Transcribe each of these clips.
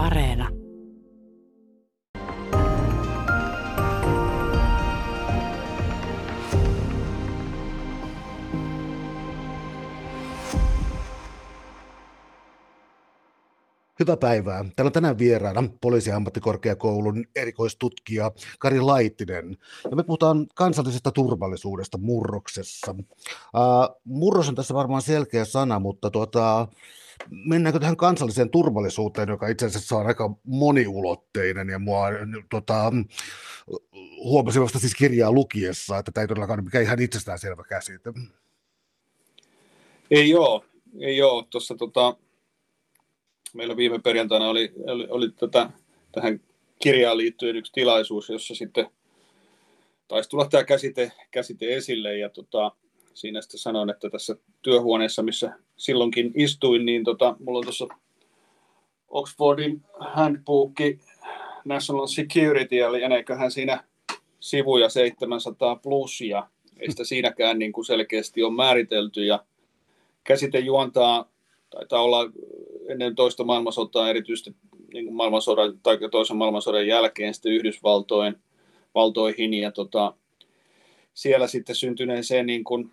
Areena. Hyvää päivää. Täällä on tänään vieraana poliisiammattikorkeakoulun erikoistutkija Kari Laittinen. Ja me puhutaan kansallisesta turvallisuudesta murroksessa. Uh, murros on tässä varmaan selkeä sana, mutta tuota, mennäänkö tähän kansalliseen turvallisuuteen, joka itse asiassa on aika moniulotteinen ja mua tota, huomasin vasta siis kirjaa lukiessa, että tämä ei todellakaan ole mikään ihan itsestäänselvä käsite. Ei joo, ei ole. Tuossa tota, meillä viime perjantaina oli, oli, oli tätä, tähän kirjaan liittyen yksi tilaisuus, jossa sitten taisi tulla tämä käsite, käsite esille ja tota, siinä sitten sanoin, että tässä työhuoneessa, missä silloinkin istuin, niin tota, mulla on tuossa Oxfordin handbook National Security, eli eiköhän siinä sivuja 700 plus, ja ei sitä siinäkään niin kuin selkeästi on määritelty, ja käsite juontaa, taitaa olla ennen toista maailmansotaa erityisesti niin kuin maailmansodan, tai toisen maailmansodan jälkeen sitten Yhdysvaltojen valtoihin, ja tota, siellä sitten syntyneen se niin kuin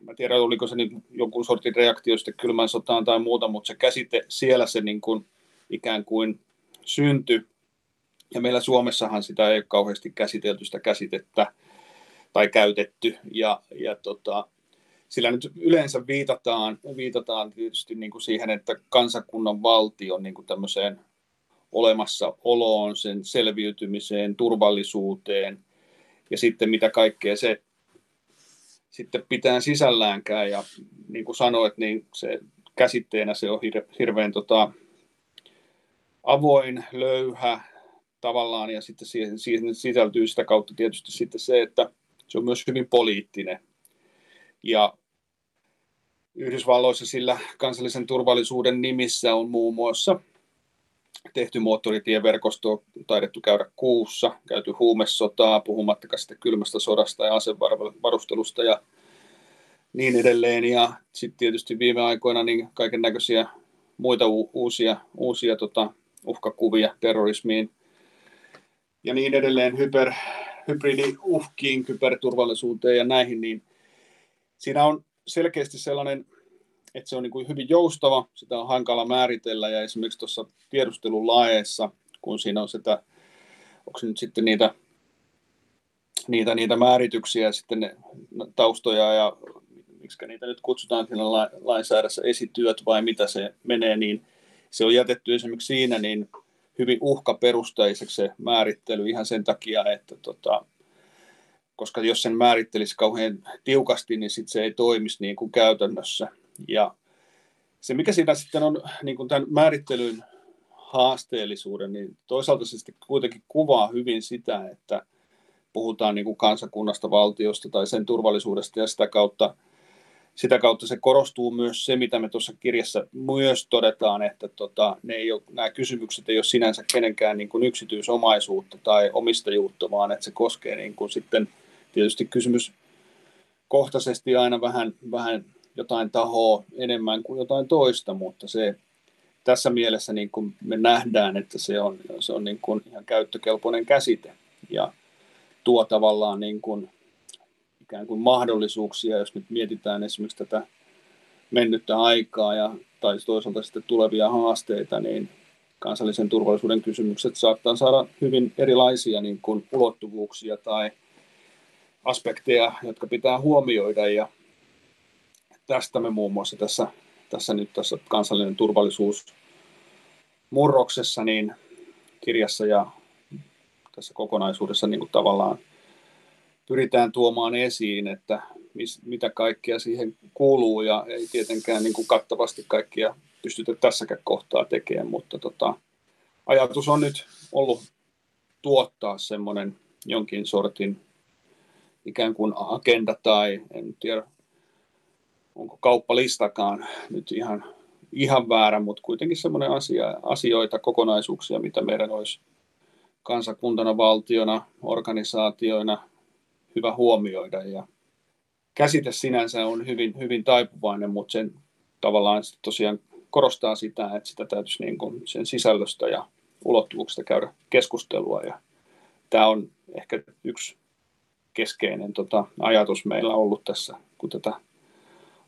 mä tiedä oliko se niin jonkun sortin reaktio sitten kylmän sotaan tai muuta, mutta se käsite siellä se niin kuin ikään kuin syntyi. Ja meillä Suomessahan sitä ei ole kauheasti käsitelty sitä käsitettä tai käytetty. Ja, ja tota, sillä nyt yleensä viitataan, viitataan tietysti niin kuin siihen, että kansakunnan valtio niin kuin tämmöiseen olemassaoloon, sen selviytymiseen, turvallisuuteen ja sitten mitä kaikkea se sitten pitää sisälläänkään. Ja niin kuin sanoit, niin se käsitteenä se on hirveän tota, avoin, löyhä tavallaan, ja sitten siihen, siihen sisältyy sitä kautta tietysti sitten se, että se on myös hyvin poliittinen. Ja Yhdysvalloissa sillä kansallisen turvallisuuden nimissä on muun muassa tehty moottoritieverkosto, taidettu käydä kuussa, käyty huumesotaa, puhumattakaan sitten kylmästä sodasta ja asevarustelusta ja niin edelleen. Ja sitten tietysti viime aikoina niin kaiken näköisiä muita u- uusia, uusia tota, uhkakuvia terrorismiin ja niin edelleen, hyper, hybridiuhkiin, kyberturvallisuuteen ja näihin, niin siinä on selkeästi sellainen että se on niin kuin hyvin joustava, sitä on hankala määritellä. Ja esimerkiksi tuossa tiedustelulaeessa, kun siinä on sitä, onko nyt sitten niitä, niitä, niitä määrityksiä sitten ne taustoja ja miksi niitä nyt kutsutaan siinä lainsäädässä esityöt vai mitä se menee, niin se on jätetty esimerkiksi siinä niin hyvin uhkaperusteiseksi se määrittely ihan sen takia, että tota, koska jos sen määrittelisi kauhean tiukasti, niin sit se ei toimisi niin kuin käytännössä. Ja se, mikä siinä sitten on niin kuin tämän määrittelyn haasteellisuuden, niin toisaalta se sitten kuitenkin kuvaa hyvin sitä, että puhutaan niin kuin kansakunnasta, valtiosta tai sen turvallisuudesta ja sitä kautta, sitä kautta se korostuu myös se, mitä me tuossa kirjassa myös todetaan, että tota, ne ei ole, nämä kysymykset ei ole sinänsä kenenkään niin kuin yksityisomaisuutta tai omistajuutta, vaan että se koskee niin kuin sitten tietysti kysymys kohtaisesti aina vähän, vähän jotain tahoa enemmän kuin jotain toista, mutta se tässä mielessä niin kuin me nähdään, että se on, se on niin kuin ihan käyttökelpoinen käsite. Ja tuo tavallaan niin kuin ikään kuin mahdollisuuksia, jos nyt mietitään esimerkiksi tätä mennyttä aikaa ja, tai toisaalta sitten tulevia haasteita, niin kansallisen turvallisuuden kysymykset saattaa saada hyvin erilaisia niin kuin ulottuvuuksia tai aspekteja, jotka pitää huomioida ja tästä me muun muassa tässä, tässä nyt tässä kansallinen turvallisuus murroksessa niin kirjassa ja tässä kokonaisuudessa niin kuin tavallaan pyritään tuomaan esiin, että mis, mitä kaikkea siihen kuuluu ja ei tietenkään niin kuin kattavasti kaikkia pystytä tässäkään kohtaa tekemään, mutta tota, ajatus on nyt ollut tuottaa semmoinen jonkin sortin ikään kuin agenda tai en tiedä onko kauppalistakaan nyt ihan, ihan väärä, mutta kuitenkin semmoinen asia, asioita, kokonaisuuksia, mitä meidän olisi kansakuntana, valtiona, organisaatioina hyvä huomioida. Ja käsite sinänsä on hyvin, hyvin taipuvainen, mutta sen tavallaan tosiaan korostaa sitä, että sitä täytyisi niin kuin sen sisällöstä ja ulottuvuuksista käydä keskustelua. Ja tämä on ehkä yksi keskeinen tota, ajatus meillä ollut tässä, kun tätä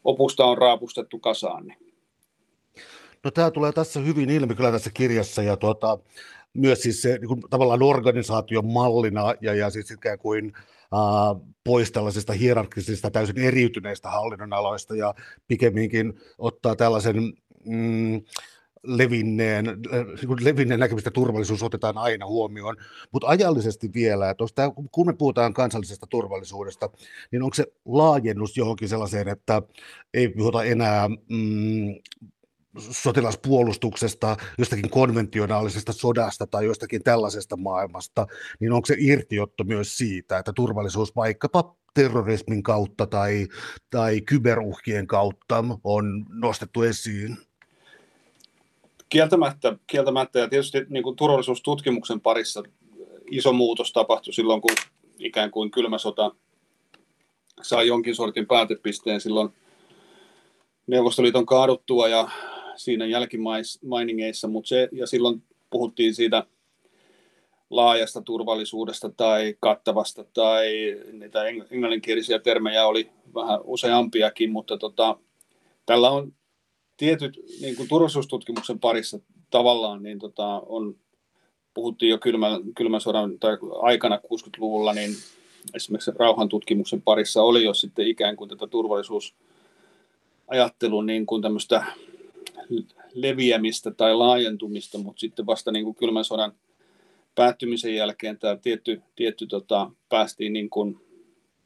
opusta on raapustettu kasaan. Niin. No tämä tulee tässä hyvin ilmi kyllä tässä kirjassa ja tuota, myös siis se niin kuin, tavallaan organisaation mallina ja, ja siis ikään kuin äh, pois tällaisista hierarkisista täysin eriytyneistä hallinnonaloista ja pikemminkin ottaa tällaisen mm, levinneen, levinneen näkemistä turvallisuus otetaan aina huomioon, mutta ajallisesti vielä, että tämä, kun me puhutaan kansallisesta turvallisuudesta, niin onko se laajennus johonkin sellaiseen, että ei puhuta enää mm, sotilaspuolustuksesta, jostakin konventionaalisesta sodasta tai jostakin tällaisesta maailmasta, niin onko se irtiotto myös siitä, että turvallisuus vaikkapa terrorismin kautta tai, tai kyberuhkien kautta on nostettu esiin? Kieltämättä, kieltämättä ja tietysti niin kuin turvallisuustutkimuksen parissa iso muutos tapahtui silloin, kun ikään kuin kylmä sota sai jonkin sortin päätepisteen silloin Neuvostoliiton kaaduttua ja siinä jälkimainingeissa, mutta se, ja silloin puhuttiin siitä laajasta turvallisuudesta tai kattavasta tai niitä englanninkielisiä termejä oli vähän useampiakin, mutta tota, tällä on tietyt niin kuin turvallisuustutkimuksen parissa tavallaan niin tota, on, puhuttiin jo kylmän, kylmän sodan tai aikana 60-luvulla, niin esimerkiksi rauhantutkimuksen parissa oli jo sitten ikään kuin tätä turvallisuusajattelun niin kuin tämmöistä leviämistä tai laajentumista, mutta sitten vasta niin kuin kylmän sodan päättymisen jälkeen tämä tietty, tietty tota, päästiin niin kuin,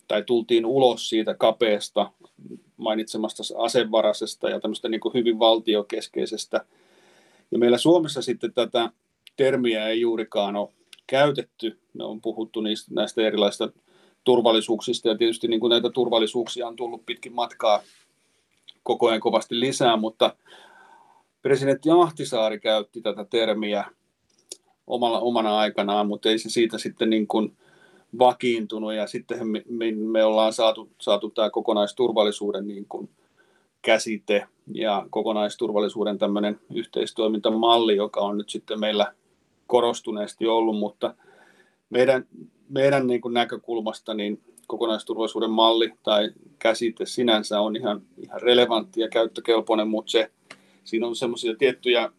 tai tultiin ulos siitä kapeasta mainitsemasta asevaraisesta ja tämmöistä niin hyvin valtiokeskeisestä. Ja meillä Suomessa sitten tätä termiä ei juurikaan ole käytetty. Me on puhuttu niistä, näistä erilaisista turvallisuuksista ja tietysti niin kuin näitä turvallisuuksia on tullut pitkin matkaa koko ajan kovasti lisää, mutta presidentti Ahtisaari käytti tätä termiä omalla, omana aikanaan, mutta ei se siitä sitten niin kuin vakiintunut ja sitten me, me, ollaan saatu, saatu tämä kokonaisturvallisuuden niin kuin käsite ja kokonaisturvallisuuden tämmöinen yhteistoimintamalli, joka on nyt sitten meillä korostuneesti ollut, mutta meidän, meidän niin kuin näkökulmasta niin kokonaisturvallisuuden malli tai käsite sinänsä on ihan, ihan relevantti ja käyttökelpoinen, mutta se siinä on semmoisia tiettyjä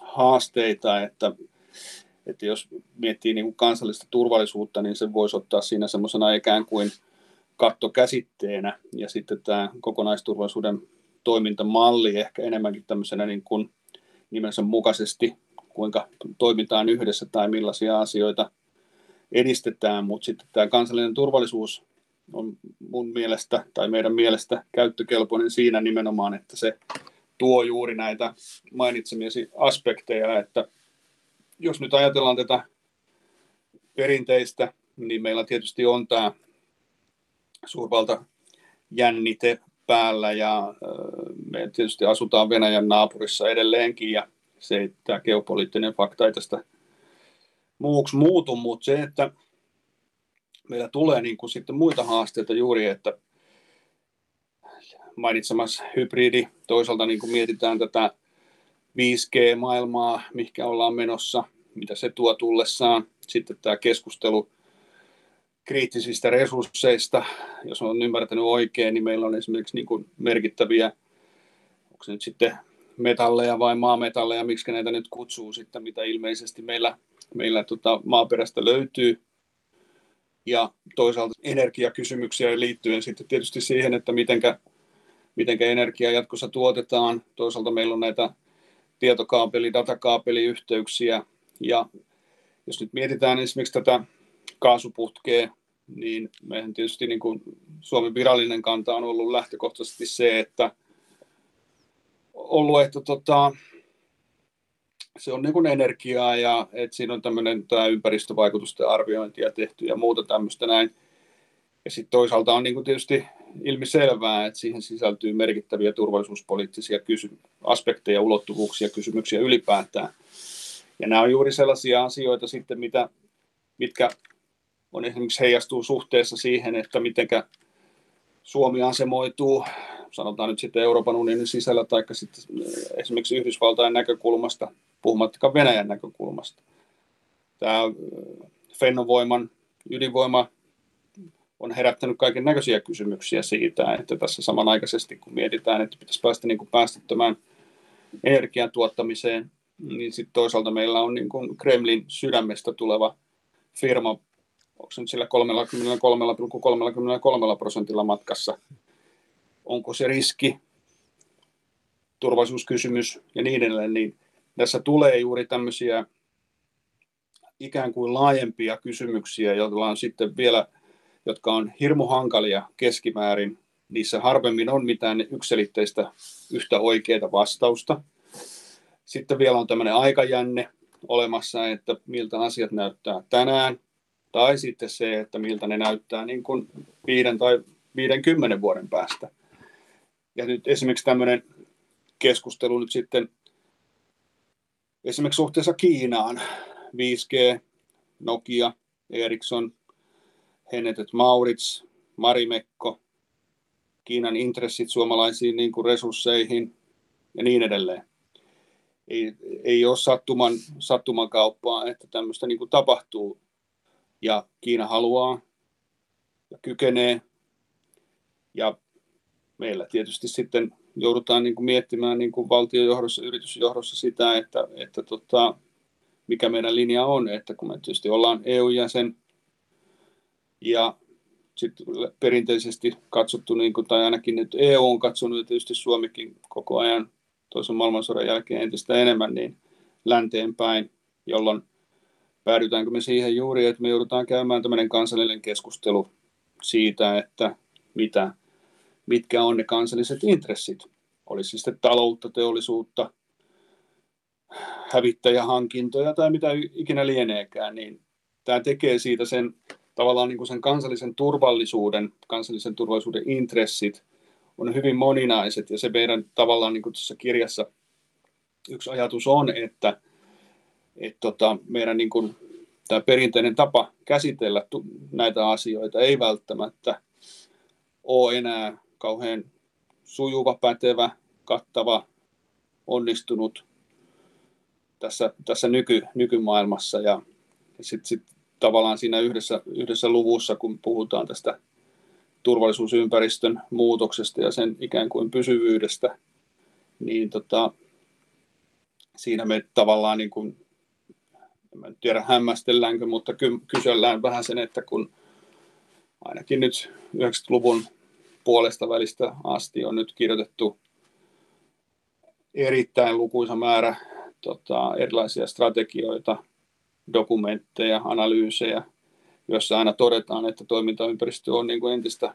haasteita, että, että jos miettii niin kuin kansallista turvallisuutta, niin se voisi ottaa siinä semmoisena ikään kuin kattokäsitteenä, ja sitten tämä kokonaisturvallisuuden toimintamalli ehkä enemmänkin tämmöisenä niin kuin nimensä mukaisesti, kuinka toimitaan yhdessä tai millaisia asioita edistetään, mutta sitten tämä kansallinen turvallisuus on mun mielestä tai meidän mielestä käyttökelpoinen siinä nimenomaan, että se tuo juuri näitä mainitsemiesi aspekteja, että jos nyt ajatellaan tätä perinteistä, niin meillä tietysti on tämä suurvalta jännite päällä ja me tietysti asutaan Venäjän naapurissa edelleenkin ja se, että tämä geopoliittinen fakta ei tästä muuksi muutu, mutta se, että meillä tulee niin kuin sitten muita haasteita juuri, että mainitsemassa hybridi, toisaalta niin kuin mietitään tätä 5G-maailmaa, mikä ollaan menossa, mitä se tuo tullessaan, sitten tämä keskustelu kriittisistä resursseista, jos on ymmärtänyt oikein, niin meillä on esimerkiksi niin kuin merkittäviä, onko se nyt sitten metalleja vai maametalleja, miksi näitä nyt kutsuu sitten, mitä ilmeisesti meillä, meillä tota maaperästä löytyy, ja toisaalta energiakysymyksiä liittyen sitten tietysti siihen, että mitenkä, mitenkä energiaa jatkossa tuotetaan. Toisaalta meillä on näitä tietokaapeli, datakaapeliyhteyksiä ja jos nyt mietitään esimerkiksi tätä kaasuputkea, niin meidän tietysti niin kuin Suomen virallinen kanta on ollut lähtökohtaisesti se, että ollut, että tota, se on niin kuin energiaa ja että siinä on tämmöinen tämä ympäristövaikutusten arviointia tehty ja muuta tämmöistä näin. Ja sitten toisaalta on niin kuin tietysti ilmiselvää, että siihen sisältyy merkittäviä turvallisuuspoliittisia kysy- aspekteja, ulottuvuuksia, kysymyksiä ylipäätään. Ja nämä on juuri sellaisia asioita sitten, mitä, mitkä on esimerkiksi heijastuu suhteessa siihen, että miten Suomi asemoituu sanotaan nyt sitten Euroopan unionin sisällä tai sitten esimerkiksi Yhdysvaltain näkökulmasta, puhumattakaan Venäjän näkökulmasta. Tämä Fennovoiman ydinvoima on herättänyt kaiken näköisiä kysymyksiä siitä, että tässä samanaikaisesti kun mietitään, että pitäisi päästä niin kuin päästöttömään energian tuottamiseen, niin sitten toisaalta meillä on niin kuin Kremlin sydämestä tuleva firma, onko se nyt sillä 33,33 prosentilla matkassa, onko se riski, turvallisuuskysymys ja niin edelleen, niin tässä tulee juuri tämmöisiä ikään kuin laajempia kysymyksiä, joilla on sitten vielä, jotka on hirmu hankalia keskimäärin. Niissä harvemmin on mitään yksilitteistä yhtä oikeaa vastausta. Sitten vielä on tämmöinen aikajänne olemassa, että miltä asiat näyttää tänään, tai sitten se, että miltä ne näyttää niin kuin viiden tai 50 vuoden päästä. Ja nyt esimerkiksi tämmöinen keskustelu nyt sitten esimerkiksi suhteessa Kiinaan, 5G, Nokia, Ericsson, Hennetet Maurits, Marimekko, Kiinan intressit suomalaisiin niin kuin resursseihin ja niin edelleen. Ei, ei ole sattuman, sattuman kauppaa, että tämmöistä niin kuin tapahtuu. Ja Kiina haluaa ja kykenee. Ja meillä tietysti sitten joudutaan niin kuin miettimään niin kuin valtiojohdossa, yritysjohdossa sitä, että, että tota, mikä meidän linja on, että kun me tietysti ollaan EU-jäsen ja sitten perinteisesti katsottu, niin kuin, tai ainakin nyt EU on katsonut ja tietysti Suomikin koko ajan toisen maailmansodan jälkeen entistä enemmän niin länteen päin, jolloin päädytäänkö me siihen juuri, että me joudutaan käymään tämmöinen kansallinen keskustelu siitä, että mitä, mitkä on ne kansalliset intressit. Olisi sitten taloutta, teollisuutta, hävittäjähankintoja tai mitä ikinä lieneekään, niin tämä tekee siitä sen tavallaan niin kuin sen kansallisen turvallisuuden, kansallisen turvallisuuden intressit on hyvin moninaiset ja se meidän tavallaan niin kuin tuossa kirjassa yksi ajatus on, että, että tota, meidän niin kuin, tämä perinteinen tapa käsitellä näitä asioita ei välttämättä ole enää kauhean sujuva, pätevä, kattava, onnistunut tässä, tässä nyky, nykymaailmassa. Ja sitten sit tavallaan siinä yhdessä, yhdessä luvussa, kun puhutaan tästä turvallisuusympäristön muutoksesta ja sen ikään kuin pysyvyydestä, niin tota, siinä me tavallaan, niin kuin, en tiedä hämmästelläänkö, mutta ky- kysellään vähän sen, että kun ainakin nyt 90-luvun puolesta välistä asti on nyt kirjoitettu erittäin lukuisa määrä tota, erilaisia strategioita, dokumentteja, analyysejä, joissa aina todetaan, että toimintaympäristö on niin kuin entistä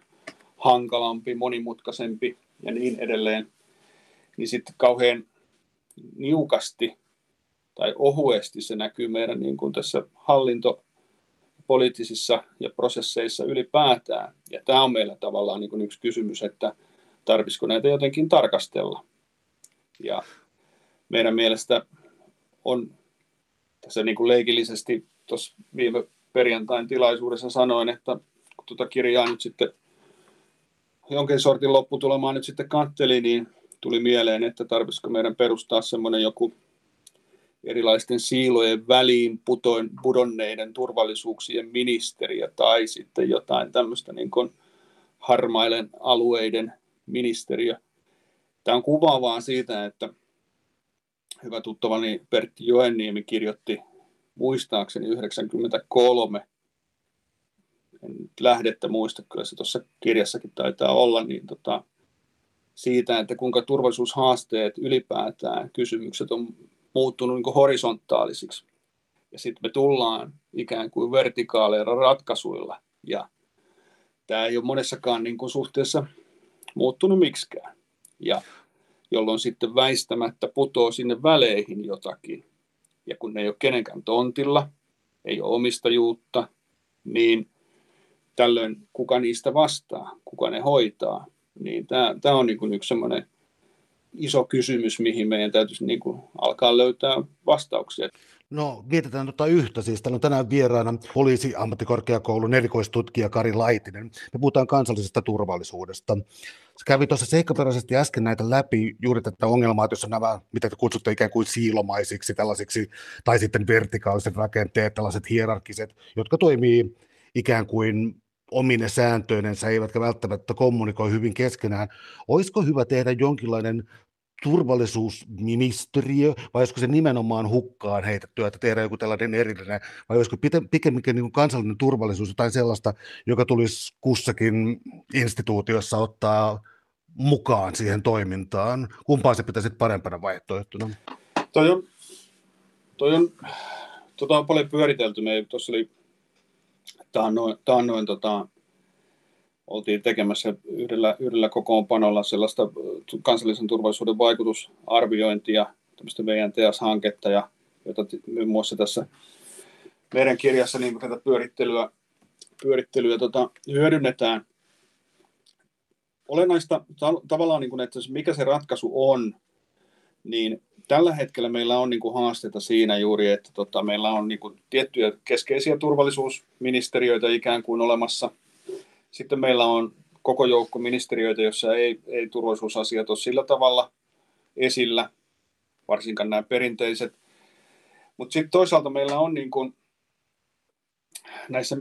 hankalampi, monimutkaisempi ja niin edelleen, niin sitten kauhean niukasti tai ohuesti se näkyy meidän niin kuin tässä hallinto poliittisissa ja prosesseissa ylipäätään. Ja tämä on meillä tavallaan niin kuin yksi kysymys, että tarvitsisiko näitä jotenkin tarkastella. Ja meidän mielestä on tässä niin kuin leikillisesti tuossa viime perjantain tilaisuudessa sanoin, että kun tuota kirjaa nyt sitten jonkin sortin lopputulemaan nyt sitten katteli, niin tuli mieleen, että tarvitsisiko meidän perustaa semmoinen joku erilaisten siilojen väliin putoin, pudonneiden turvallisuuksien ministeriä tai sitten jotain tämmöistä niin kuin harmailen alueiden ministeriö. Tämä on kuvaavaa siitä, että hyvä tuttavani Pertti Joenniemi kirjoitti muistaakseni 93, en nyt lähdettä muista, kyllä se tuossa kirjassakin taitaa olla, niin tota, siitä, että kuinka turvallisuushaasteet ylipäätään, kysymykset on muuttunut niin horisontaalisiksi. Ja sitten me tullaan ikään kuin vertikaaleilla ratkaisuilla. Ja tämä ei ole monessakaan niin kuin suhteessa muuttunut miksikään. Ja jolloin sitten väistämättä putoo sinne väleihin jotakin. Ja kun ne ei ole kenenkään tontilla, ei ole omistajuutta, niin tällöin kuka niistä vastaa, kuka ne hoitaa, niin tämä, on niin yksi semmoinen iso kysymys, mihin meidän täytyisi niin kuin alkaa löytää vastauksia. No mietitään tota yhtä, siis täällä on tänään vieraana poliisiammattikorkeakoulun erikoistutkija Kari Laitinen. Me puhutaan kansallisesta turvallisuudesta. Se kävi tuossa seikkaperäisesti äsken näitä läpi juuri tätä ongelmaa, jossa nämä, mitä te kutsutte ikään kuin siilomaisiksi tällaisiksi, tai sitten vertikaaliset rakenteet, tällaiset hierarkiset, jotka toimii ikään kuin omine sääntöinensä, eivätkä välttämättä kommunikoi hyvin keskenään. Olisiko hyvä tehdä jonkinlainen turvallisuusministeriö, vai olisiko se nimenomaan hukkaan heitettyä, että tehdään joku tällainen erillinen, vai olisiko pikemminkin niin kansallinen turvallisuus jotain sellaista, joka tulisi kussakin instituutiossa ottaa mukaan siihen toimintaan? Kumpaan se pitäisi parempana vaihtoehtona? Toi on, toi on, tota on paljon pyöritelty. Me tuossa oli taannoin, taannoin tota, oltiin tekemässä yhdellä, yhdellä kokoonpanolla sellaista kansallisen turvallisuuden vaikutusarviointia, tämmöistä VNTS-hanketta, ja, jota muun muassa tässä meidän kirjassa niin tätä pyörittelyä, pyörittelyä tota, hyödynnetään. Olennaista tavallaan, niin kuin, että mikä se ratkaisu on, niin tällä hetkellä meillä on niin kuin haasteita siinä juuri, että tota, meillä on niin kuin tiettyjä keskeisiä turvallisuusministeriöitä ikään kuin olemassa – sitten meillä on koko joukko ministeriöitä, joissa ei, ei turvallisuusasiat ole sillä tavalla esillä, varsinkaan nämä perinteiset. Mutta sitten toisaalta meillä on niin kun, näissä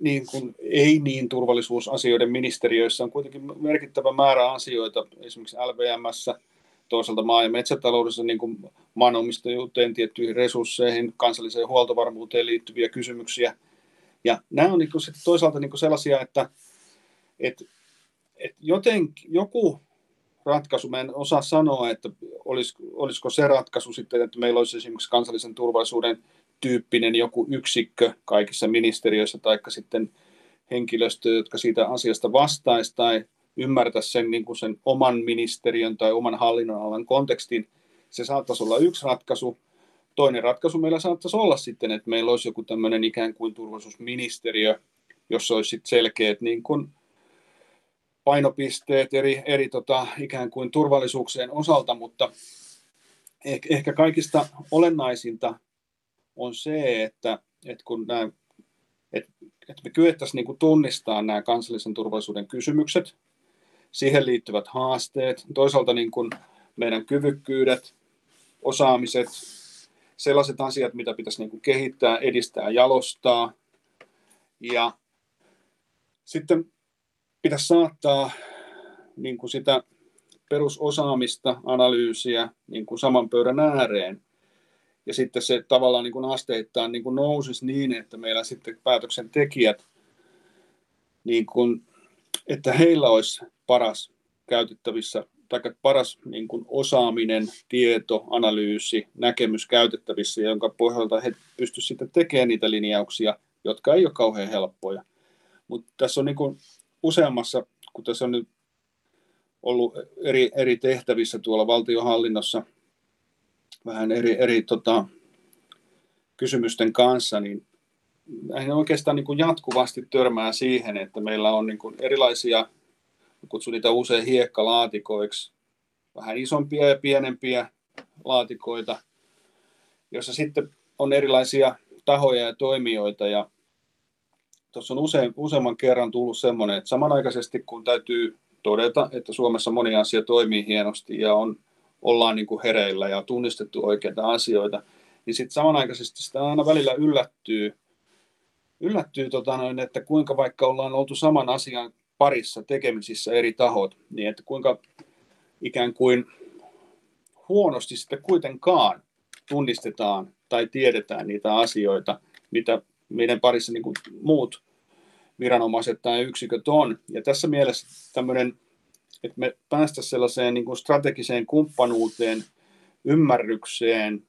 niin kun, ei niin turvallisuusasioiden ministeriöissä on kuitenkin merkittävä määrä asioita, esimerkiksi LVMssä, toisaalta maa- ja metsätaloudessa niin kuin maanomistajuuteen, tiettyihin resursseihin, kansalliseen huoltovarmuuteen liittyviä kysymyksiä. Ja nämä on niin kuin toisaalta niin kuin sellaisia, että et, et joten, joku ratkaisu, mä en osaa sanoa, että olis, olisiko se ratkaisu sitten, että meillä olisi esimerkiksi kansallisen turvallisuuden tyyppinen joku yksikkö kaikissa ministeriöissä, tai sitten henkilöstö, jotka siitä asiasta vastaisi tai ymmärtäisi sen, niin kuin sen oman ministeriön tai oman hallinnonalan kontekstin. Se saattaisi olla yksi ratkaisu. Toinen ratkaisu meillä saattaisi olla sitten, että meillä olisi joku tämmöinen ikään kuin turvallisuusministeriö, jossa olisi selkeät niin kuin painopisteet eri, eri tota, ikään kuin turvallisuuksien osalta, mutta ehkä, ehkä kaikista olennaisinta on se, että, että kun nämä, että, että me kyettäisiin niin tunnistamaan nämä kansallisen turvallisuuden kysymykset, siihen liittyvät haasteet, toisaalta niin kuin meidän kyvykkyydet, osaamiset, sellaiset asiat, mitä pitäisi niin kuin kehittää, edistää, jalostaa. Ja sitten pitäisi saattaa niin kuin sitä perusosaamista, analyysiä niin kuin saman pöydän ääreen. Ja sitten se tavallaan niin kuin asteittain niin kuin nousisi niin, että meillä sitten päätöksentekijät, niin kuin, että heillä olisi paras käytettävissä, tai paras niin kuin osaaminen, tieto, analyysi, näkemys käytettävissä, jonka pohjalta he pystyisivät sitten tekemään niitä linjauksia, jotka ei ole kauhean helppoja. Mutta tässä on niin kuin useammassa, kun tässä on nyt ollut eri, eri tehtävissä tuolla valtionhallinnossa vähän eri, eri tota, kysymysten kanssa, niin näihin oikeastaan niin kuin jatkuvasti törmää siihen, että meillä on niin kuin erilaisia, kutsun niitä usein hiekkalaatikoiksi, vähän isompia ja pienempiä laatikoita, joissa sitten on erilaisia tahoja ja toimijoita, ja tuossa on usein, useamman kerran tullut semmoinen, että samanaikaisesti kun täytyy todeta, että Suomessa moni asia toimii hienosti ja on, ollaan niin kuin hereillä ja tunnistettu oikeita asioita, niin sitten samanaikaisesti sitä aina välillä yllättyy, yllättyy tota noin, että kuinka vaikka ollaan oltu saman asian parissa tekemisissä eri tahot, niin että kuinka ikään kuin huonosti sitten kuitenkaan tunnistetaan tai tiedetään niitä asioita, mitä meidän parissa niin kuin muut viranomaiset tai yksiköt on. Ja tässä mielessä tämmöinen, että me päästä sellaiseen niin kuin strategiseen kumppanuuteen, ymmärrykseen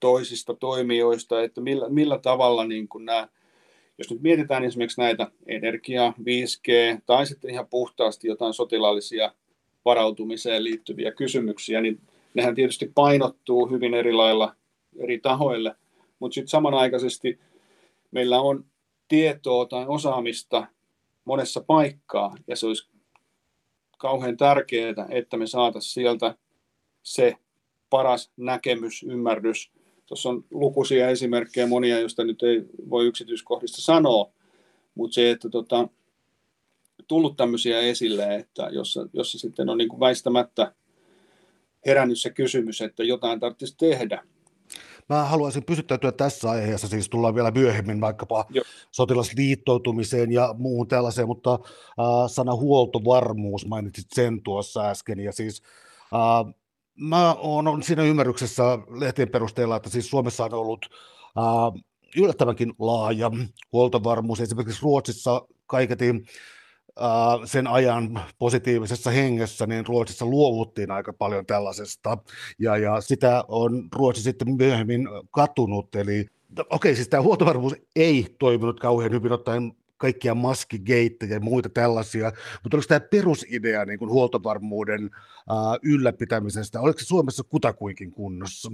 toisista toimijoista, että millä, millä tavalla niin kuin nämä, jos nyt mietitään esimerkiksi näitä energia, 5G tai sitten ihan puhtaasti jotain sotilaallisia varautumiseen liittyviä kysymyksiä, niin nehän tietysti painottuu hyvin eri lailla eri tahoille, mutta sitten samanaikaisesti meillä on tietoa tai osaamista monessa paikkaa, ja se olisi kauhean tärkeää, että me saataisiin sieltä se paras näkemys, ymmärrys tuossa on lukuisia esimerkkejä, monia, joista nyt ei voi yksityiskohdista sanoa, mutta se, että tota, tullut tämmöisiä esille, että jossa, jossa sitten on niin kuin väistämättä herännyt se kysymys, että jotain tarvitsisi tehdä. Mä haluaisin pysyttäytyä tässä aiheessa, siis tullaan vielä myöhemmin vaikkapa Joo. sotilasliittoutumiseen ja muuhun tällaiseen, mutta äh, sana huoltovarmuus, mainitsit sen tuossa äsken, ja siis äh, mä oon siinä ymmärryksessä lehtien perusteella, että siis Suomessa on ollut äh, yllättävänkin laaja huoltovarmuus, esimerkiksi Ruotsissa kaiketin sen ajan positiivisessa hengessä, niin Ruotsissa luovuttiin aika paljon tällaisesta, ja, ja sitä on Ruotsi sitten myöhemmin katunut, eli okei, okay, siis tämä huoltovarmuus ei toiminut kauhean hyvin ottaen kaikkia maskigeittejä ja muita tällaisia, mutta oliko tämä perusidea niin kuin huoltovarmuuden uh, ylläpitämisestä, oliko se Suomessa kutakuinkin kunnossa?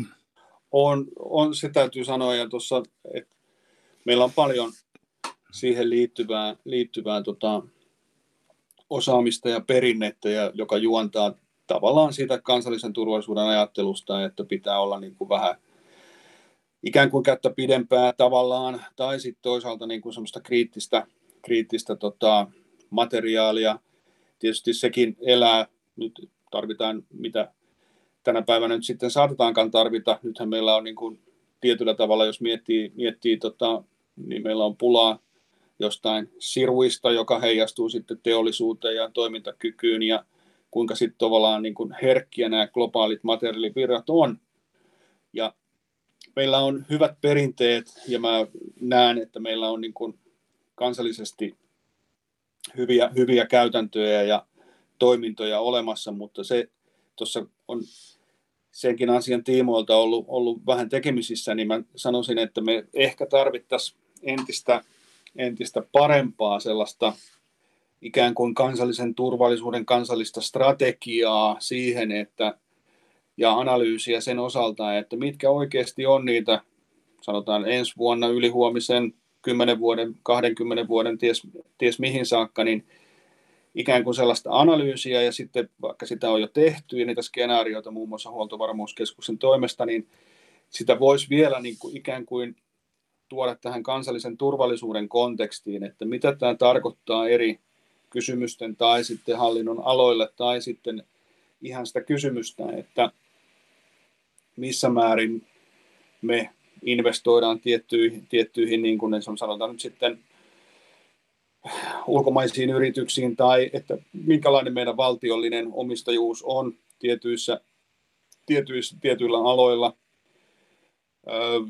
On, on se täytyy sanoa, ja tuossa, että meillä on paljon siihen liittyvää, liittyvää tota, osaamista ja perinnettä, ja, joka juontaa tavallaan siitä kansallisen turvallisuuden ajattelusta, että pitää olla niin kuin vähän ikään kuin kättä pidempää tavallaan, tai sitten toisaalta niin kuin semmoista kriittistä, kriittistä tota, materiaalia. Tietysti sekin elää, nyt tarvitaan mitä tänä päivänä nyt sitten saatetaankaan tarvita. Nythän meillä on niin kuin tietyllä tavalla, jos miettii, miettii tota, niin meillä on pulaa jostain siruista, joka heijastuu sitten teollisuuteen ja toimintakykyyn ja kuinka sitten tavallaan niin kuin herkkiä nämä globaalit materiaalivirrat on. Ja meillä on hyvät perinteet ja mä näen, että meillä on niin kuin kansallisesti hyviä, hyviä käytäntöjä ja toimintoja olemassa, mutta se tuossa on senkin asian tiimoilta ollut, ollut vähän tekemisissä, niin mä sanoisin, että me ehkä tarvittaisiin entistä entistä parempaa sellaista ikään kuin kansallisen turvallisuuden kansallista strategiaa siihen, että ja analyysiä sen osalta, että mitkä oikeasti on niitä, sanotaan ensi vuonna, ylihuomisen, 10 vuoden, 20 vuoden, ties, ties mihin saakka, niin ikään kuin sellaista analyysiä ja sitten vaikka sitä on jo tehty ja niitä skenaarioita muun muassa huoltovarmuuskeskuksen toimesta, niin sitä voisi vielä niin kuin ikään kuin tuoda tähän kansallisen turvallisuuden kontekstiin, että mitä tämä tarkoittaa eri kysymysten tai sitten hallinnon aloille tai sitten ihan sitä kysymystä, että missä määrin me investoidaan tiettyihin, tiettyihin niin kuin sanotaan nyt sitten ulkomaisiin yrityksiin tai että minkälainen meidän valtiollinen omistajuus on tietyissä, tietyissä tietyillä aloilla. Öö,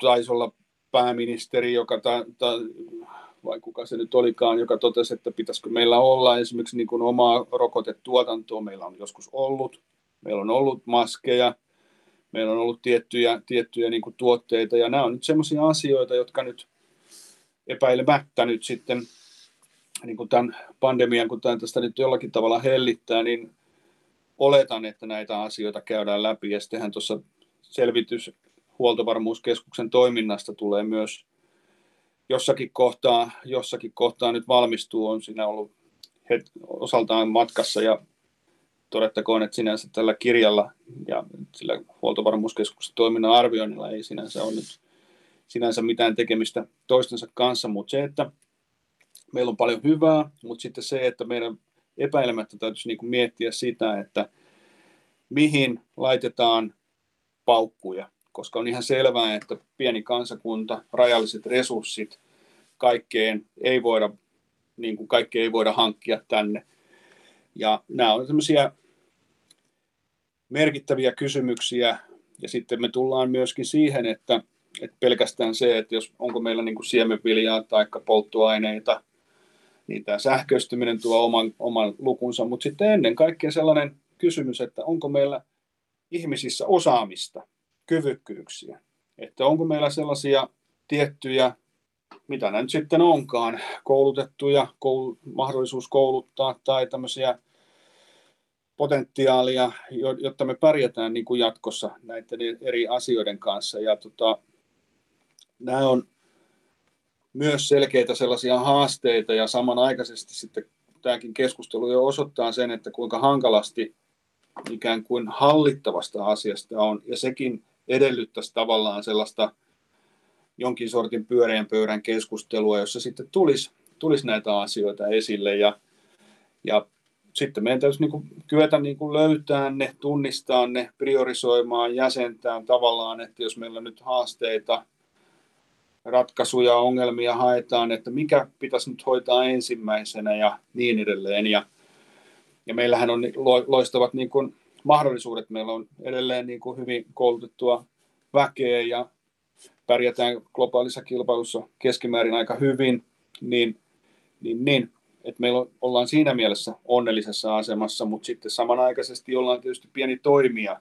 taisi olla pääministeri, joka ta, ta, vai kuka se nyt olikaan, joka totesi, että pitäisikö meillä olla esimerkiksi niin kuin omaa rokotetuotantoa. Meillä on joskus ollut. Meillä on ollut maskeja, meillä on ollut tiettyjä, tiettyjä niin kuin tuotteita, ja nämä on nyt sellaisia asioita, jotka nyt epäilemättä nyt sitten niin kuin tämän pandemian, kun tämän tästä nyt jollakin tavalla hellittää, niin oletan, että näitä asioita käydään läpi, ja sittenhän tuossa selvitys huoltovarmuuskeskuksen toiminnasta tulee myös jossakin kohtaa, jossakin kohtaa nyt valmistuu, on siinä ollut het, osaltaan matkassa ja todettakoon, että sinänsä tällä kirjalla ja sillä huoltovarmuuskeskuksen toiminnan arvioinnilla ei sinänsä ole nyt sinänsä mitään tekemistä toistensa kanssa, mutta se, että meillä on paljon hyvää, mutta sitten se, että meidän epäilemättä täytyisi niin miettiä sitä, että mihin laitetaan paukkuja koska on ihan selvää, että pieni kansakunta, rajalliset resurssit, kaikkeen ei voida, niin kuin kaikki ei voida hankkia tänne. Ja nämä on sellaisia merkittäviä kysymyksiä, ja sitten me tullaan myöskin siihen, että, että pelkästään se, että jos onko meillä niin kuin siemenviljaa tai polttoaineita, niin tämä sähköistyminen tuo oman, oman lukunsa, mutta sitten ennen kaikkea sellainen kysymys, että onko meillä ihmisissä osaamista, kyvykkyyksiä. Että onko meillä sellaisia tiettyjä, mitä nämä nyt sitten onkaan, koulutettuja, koul- mahdollisuus kouluttaa tai tämmöisiä potentiaalia, jotta me pärjätään niin kuin jatkossa näiden eri asioiden kanssa. Ja tota, nämä on myös selkeitä sellaisia haasteita ja samanaikaisesti sitten tämäkin keskustelu jo osoittaa sen, että kuinka hankalasti ikään kuin hallittavasta asiasta on. Ja sekin edellyttäisi tavallaan sellaista jonkin sortin pyöreän pöydän keskustelua, jossa sitten tulisi, tulisi näitä asioita esille ja, ja sitten meidän täytyisi niin kuin kyetä niin kuin löytää ne, tunnistaa ne, priorisoimaan, jäsentää tavallaan, että jos meillä nyt haasteita, ratkaisuja, ongelmia haetaan, että mikä pitäisi nyt hoitaa ensimmäisenä ja niin edelleen. Ja, ja meillähän on loistavat niin kuin mahdollisuudet. Meillä on edelleen niin kuin hyvin koulutettua väkeä ja pärjätään globaalissa kilpailussa keskimäärin aika hyvin, niin, niin, niin että meillä ollaan siinä mielessä onnellisessa asemassa, mutta sitten samanaikaisesti ollaan tietysti pieni toimija,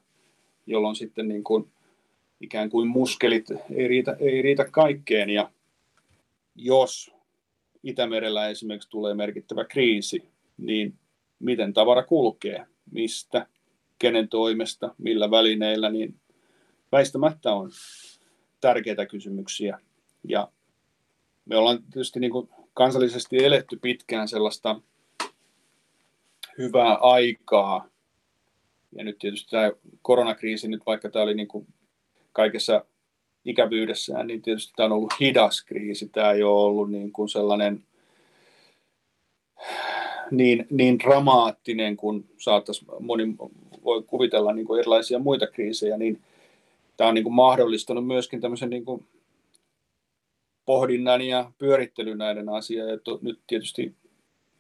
jolloin sitten niin kuin ikään kuin muskelit ei riitä, ei riitä kaikkeen. Ja jos Itämerellä esimerkiksi tulee merkittävä kriisi, niin miten tavara kulkee, mistä, kenen toimesta, millä välineillä, niin väistämättä on tärkeitä kysymyksiä. Ja me ollaan tietysti niin kuin kansallisesti eletty pitkään sellaista hyvää aikaa. Ja nyt tietysti tämä koronakriisi, nyt vaikka tämä oli niin kuin kaikessa ikävyydessään, niin tietysti tämä on ollut hidas kriisi. Tämä ei ole ollut niin kuin sellainen niin, niin dramaattinen kuin saattaisi moni voi kuvitella niin kuin erilaisia muita kriisejä, niin tämä on niin kuin mahdollistanut myöskin tämmöisen niin kuin pohdinnan ja pyörittelyn näiden asioiden. Ja nyt tietysti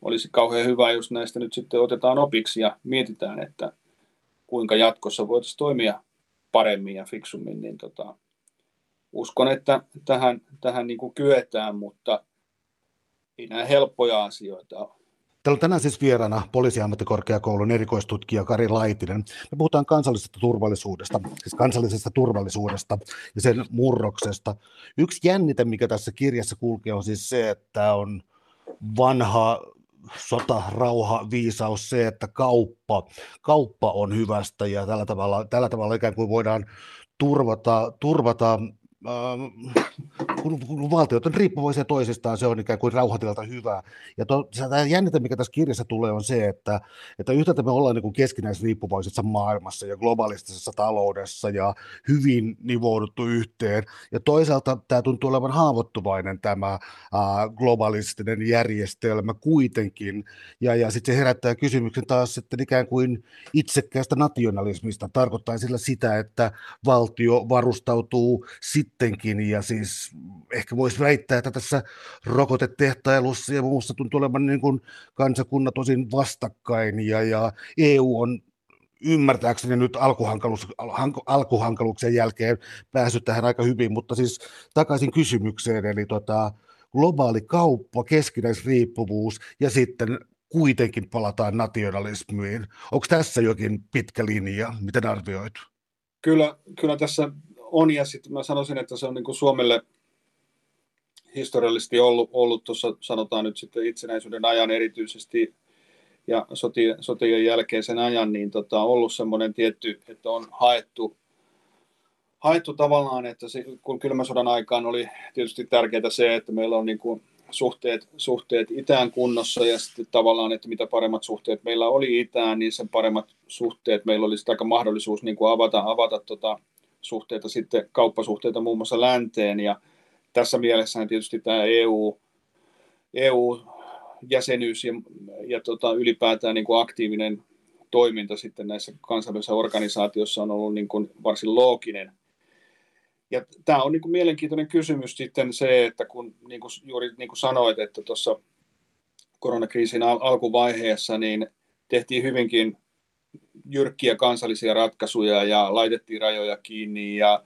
olisi kauhean hyvä, jos näistä nyt sitten otetaan opiksi ja mietitään, että kuinka jatkossa voitaisiin toimia paremmin ja fiksummin, niin tota, uskon, että tähän, tähän niin kuin kyetään, mutta ei nämä helppoja asioita ole. Täällä on tänään siis vieraana poliisiammattikorkeakoulun erikoistutkija Kari Laitinen. Me puhutaan kansallisesta turvallisuudesta, siis kansallisesta turvallisuudesta ja sen murroksesta. Yksi jännite, mikä tässä kirjassa kulkee, on siis se, että on vanha sota, rauha, viisaus, se, että kauppa, kauppa on hyvästä ja tällä tavalla, tällä tavalla ikään kuin voidaan turvata, turvata kun, kun valtiot on riippuvaisia toisistaan, se on ikään kuin rauhatilalta hyvää. Ja to, tämä jännitä, mikä tässä kirjassa tulee, on se, että, että yhtäältä me ollaan niin keskinäisriippuvaisessa maailmassa ja globalistisessa taloudessa ja hyvin nivouduttu yhteen. Ja toisaalta tämä tuntuu olevan haavoittuvainen tämä äh, globalistinen järjestelmä kuitenkin. Ja, ja sitten se herättää kysymyksen taas sitten ikään kuin itsekkäästä nationalismista. Tarkoittaa sillä sitä, että valtio varustautuu sittenkin ja siis ehkä voisi väittää, että tässä rokotetehtailussa ja muussa tuntuu olevan niin kuin kansakunnat osin vastakkain ja, ja EU on ymmärtääkseni nyt alkuhankalus, alkuhankaluuksien jälkeen päässyt tähän aika hyvin, mutta siis takaisin kysymykseen, eli tota, globaali kauppa, keskinäisriippuvuus ja sitten kuitenkin palataan nationalismiin. Onko tässä jokin pitkä linja? Miten arvioit? Kyllä, kyllä tässä on, ja sitten mä sanoisin, että se on niin kuin Suomelle historiallisesti ollut, ollut tuossa sanotaan nyt sitten itsenäisyyden ajan erityisesti ja sotien, sotien jälkeisen ajan, niin tota, ollut semmoinen tietty, että on haettu, haettu tavallaan, että se, kun kylmän sodan aikaan oli tietysti tärkeää se, että meillä on niin kuin suhteet, suhteet itään kunnossa ja sitten tavallaan, että mitä paremmat suhteet meillä oli itään, niin sen paremmat suhteet meillä oli aika mahdollisuus niin kuin avata, avata tota, suhteita sitten, kauppasuhteita muun muassa länteen ja tässä mielessä tietysti tämä EU, EU-jäsenyys ja, ja tota, ylipäätään niin kuin aktiivinen toiminta sitten näissä kansainvälisissä organisaatioissa on ollut niin kuin varsin looginen. Ja tämä on niin kuin mielenkiintoinen kysymys sitten se, että kun niin kuin juuri niin kuin sanoit, että tuossa koronakriisin al- alkuvaiheessa niin tehtiin hyvinkin jyrkkiä kansallisia ratkaisuja ja laitettiin rajoja kiinni ja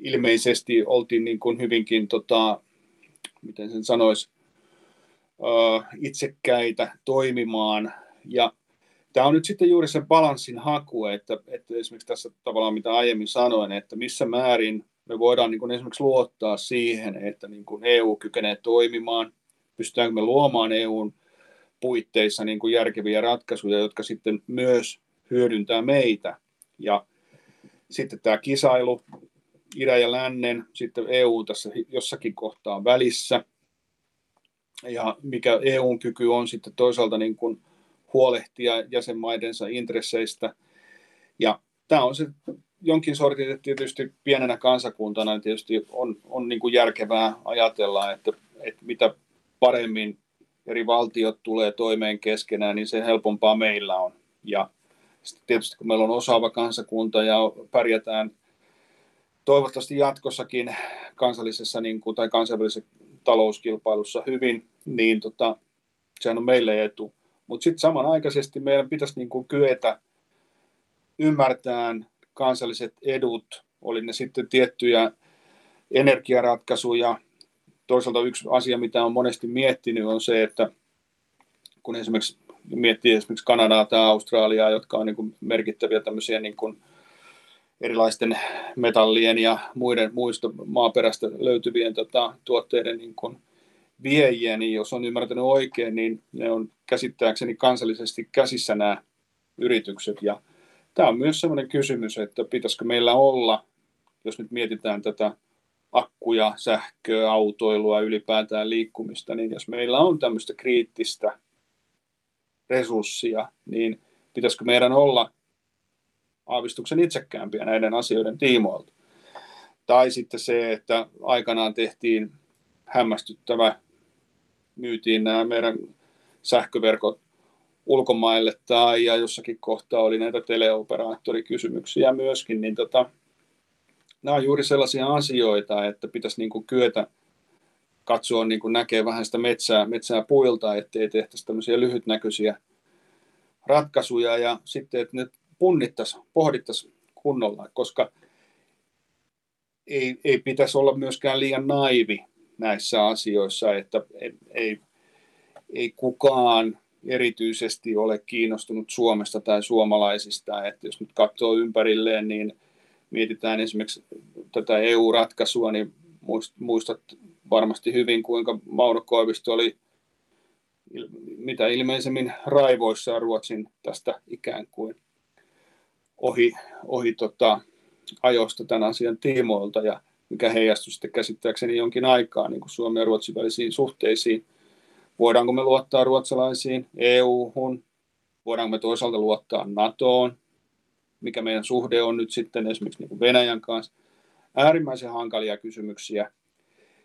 ilmeisesti oltiin niin kuin hyvinkin, tota, miten sen sanoisi, itsekkäitä toimimaan. Ja tämä on nyt sitten juuri sen balanssin haku, että, että esimerkiksi tässä tavallaan mitä aiemmin sanoin, että missä määrin me voidaan niin kuin esimerkiksi luottaa siihen, että niin kuin EU kykenee toimimaan, pystytäänkö me luomaan EUn puitteissa niin kuin järkeviä ratkaisuja, jotka sitten myös hyödyntää meitä. Ja sitten tämä kisailu idän ja lännen, sitten EU tässä jossakin kohtaa välissä. Ja mikä EUn kyky on sitten toisaalta niin kuin huolehtia jäsenmaidensa intresseistä. Ja tämä on se jonkin sortin, että tietysti pienenä kansakuntana tietysti on, on niin kuin järkevää ajatella, että, että mitä paremmin eri valtiot tulee toimeen keskenään, niin se helpompaa meillä on. Ja tietysti kun meillä on osaava kansakunta ja pärjätään toivottavasti jatkossakin kansallisessa niin kuin, tai kansainvälisessä talouskilpailussa hyvin, niin tota, sehän on meille etu. Mutta sitten samanaikaisesti meidän pitäisi niin kuin kyetä ymmärtämään kansalliset edut, oli ne sitten tiettyjä energiaratkaisuja. Toisaalta yksi asia, mitä on monesti miettinyt, on se, että kun esimerkiksi miettii esimerkiksi Kanadaa tai Australiaa, jotka on niin kuin merkittäviä tämmöisiä niin kuin erilaisten metallien ja muiden muista maaperästä löytyvien tota, tuotteiden niin kuin viejiä, niin jos on ymmärtänyt oikein, niin ne on käsittääkseni kansallisesti käsissä nämä yritykset. Ja tämä on myös sellainen kysymys, että pitäisikö meillä olla, jos nyt mietitään tätä akkuja, sähköä, autoilua, ylipäätään liikkumista, niin jos meillä on tämmöistä kriittistä resurssia, niin pitäisikö meidän olla aavistuksen itsekäämpiä näiden asioiden tiimoilta. Tai sitten se, että aikanaan tehtiin hämmästyttävä, myytiin nämä meidän sähköverkot ulkomaille tai ja jossakin kohtaa oli näitä teleoperaattorikysymyksiä myöskin, niin tota, nämä on juuri sellaisia asioita, että pitäisi niin kuin kyetä katsoa, niin kuin näkee vähän sitä metsää, metsää puilta, ettei tehtäisi tämmöisiä lyhytnäköisiä ratkaisuja ja sitten, että ne punnittaisiin, pohdittaisiin kunnolla, koska ei, ei pitäisi olla myöskään liian naivi näissä asioissa, että ei, ei kukaan erityisesti ole kiinnostunut Suomesta tai suomalaisista. Että jos nyt katsoo ympärilleen, niin mietitään esimerkiksi tätä EU-ratkaisua, niin muistat varmasti hyvin, kuinka Mauno Koivisto oli mitä ilmeisemmin raivoissaan Ruotsin tästä ikään kuin ohi, ohi tota, ajosta tämän asian tiimoilta. Ja mikä heijastui sitten käsittääkseni jonkin aikaa niin kuin Suomen ja Ruotsin välisiin suhteisiin. Voidaanko me luottaa ruotsalaisiin, EU-hun, voidaanko me toisaalta luottaa NATOon, mikä meidän suhde on nyt sitten esimerkiksi niin kuin Venäjän kanssa. Äärimmäisen hankalia kysymyksiä,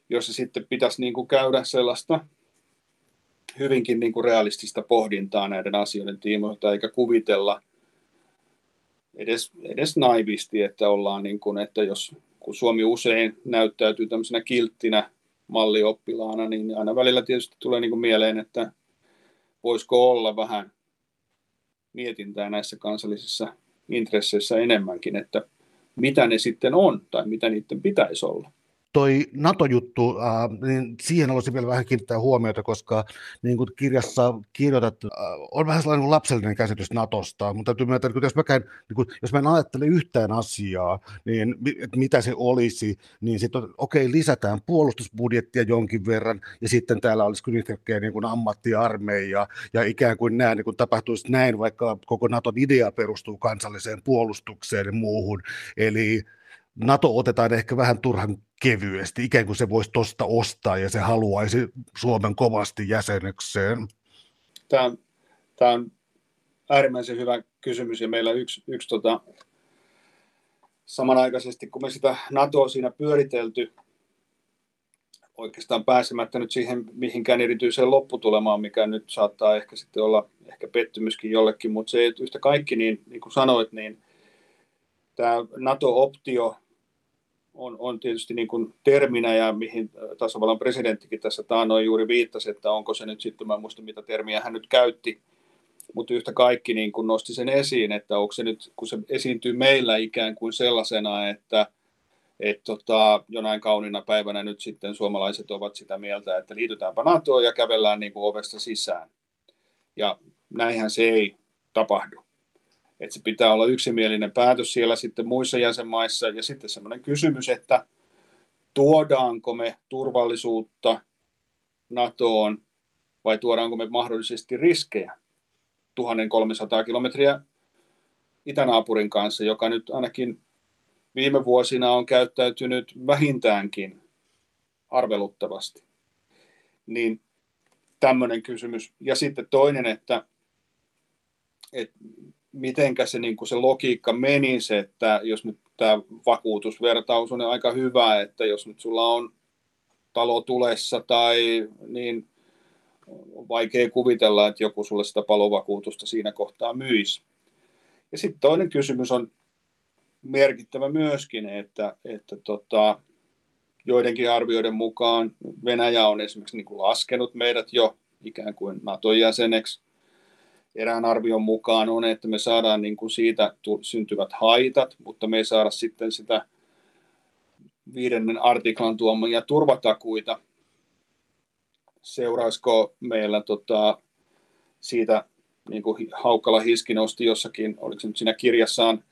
joissa sitten pitäisi niin kuin käydä sellaista hyvinkin niin kuin realistista pohdintaa näiden asioiden tiimoilta, eikä kuvitella – edes, edes naivisti, että ollaan niin kuin, että jos kun Suomi usein näyttäytyy tämmöisenä kilttinä mallioppilaana, niin aina välillä tietysti tulee niin kuin mieleen, että voisiko olla vähän mietintää näissä kansallisissa intresseissä enemmänkin, että mitä ne sitten on tai mitä niiden pitäisi olla toi NATO-juttu, äh, niin siihen haluaisin vielä vähän kiinnittää huomiota, koska niin kuin kirjassa kirjoitat, äh, on vähän sellainen lapsellinen käsitys NATOsta, mutta täytyy myöntää, että jos mä, käyn, niin kuin, jos mä en ajattele yhtään asiaa, niin että mitä se olisi, niin sitten okei, okay, lisätään puolustusbudjettia jonkin verran, ja sitten täällä olisi kyllä yhtäkkiä niin kuin ammattiarmeija, ja ikään kuin nämä niin kuin tapahtuisi näin, vaikka koko NATOn idea perustuu kansalliseen puolustukseen ja muuhun, eli NATO otetaan ehkä vähän turhan kevyesti, ikään kuin se voisi tuosta ostaa ja se haluaisi Suomen kovasti jäsenekseen? Tämä on, tämä on äärimmäisen hyvä kysymys ja meillä yksi, yksi tota, samanaikaisesti, kun me sitä NATOa siinä pyöritelty, oikeastaan pääsemättä nyt siihen mihinkään erityiseen lopputulemaan, mikä nyt saattaa ehkä sitten olla ehkä pettymyskin jollekin, mutta se yhtä kaikki, niin, niin kuin sanoit, niin tämä NATO-optio on, on tietysti niin kuin terminä ja mihin tasavallan presidenttikin tässä taannoin juuri viittasi, että onko se nyt sitten, mä muista mitä termiä hän nyt käytti, mutta yhtä kaikki niin kuin nosti sen esiin, että onko se nyt, kun se esiintyy meillä ikään kuin sellaisena, että et tota, jonain kauniina päivänä nyt sitten suomalaiset ovat sitä mieltä, että liitytäänpä NATOon ja kävellään niin kuin ovesta sisään. Ja näinhän se ei tapahdu että se pitää olla yksimielinen päätös siellä sitten muissa jäsenmaissa. Ja sitten semmoinen kysymys, että tuodaanko me turvallisuutta NATOon vai tuodaanko me mahdollisesti riskejä 1300 kilometriä itänaapurin kanssa, joka nyt ainakin viime vuosina on käyttäytynyt vähintäänkin arveluttavasti. Niin tämmöinen kysymys. Ja sitten toinen, että, että mitenkä se, niin kuin se logiikka menisi, että jos nyt tämä vakuutusvertaus on aika hyvä, että jos nyt sulla on talo tulessa tai niin vaikea kuvitella, että joku sulle sitä palovakuutusta siinä kohtaa myisi. Ja sitten toinen kysymys on merkittävä myöskin, että, että tota, joidenkin arvioiden mukaan Venäjä on esimerkiksi niin kuin laskenut meidät jo ikään kuin NATO-jäseneksi. Erään arvion mukaan on, että me saadaan niin kuin siitä syntyvät haitat, mutta me ei saada sitten sitä viidennen artiklan tuomia turvatakuita. Seuraisiko meillä tota, siitä, niin kuin Haukkala Hiski nosti jossakin, oliko se nyt siinä kirjassaan,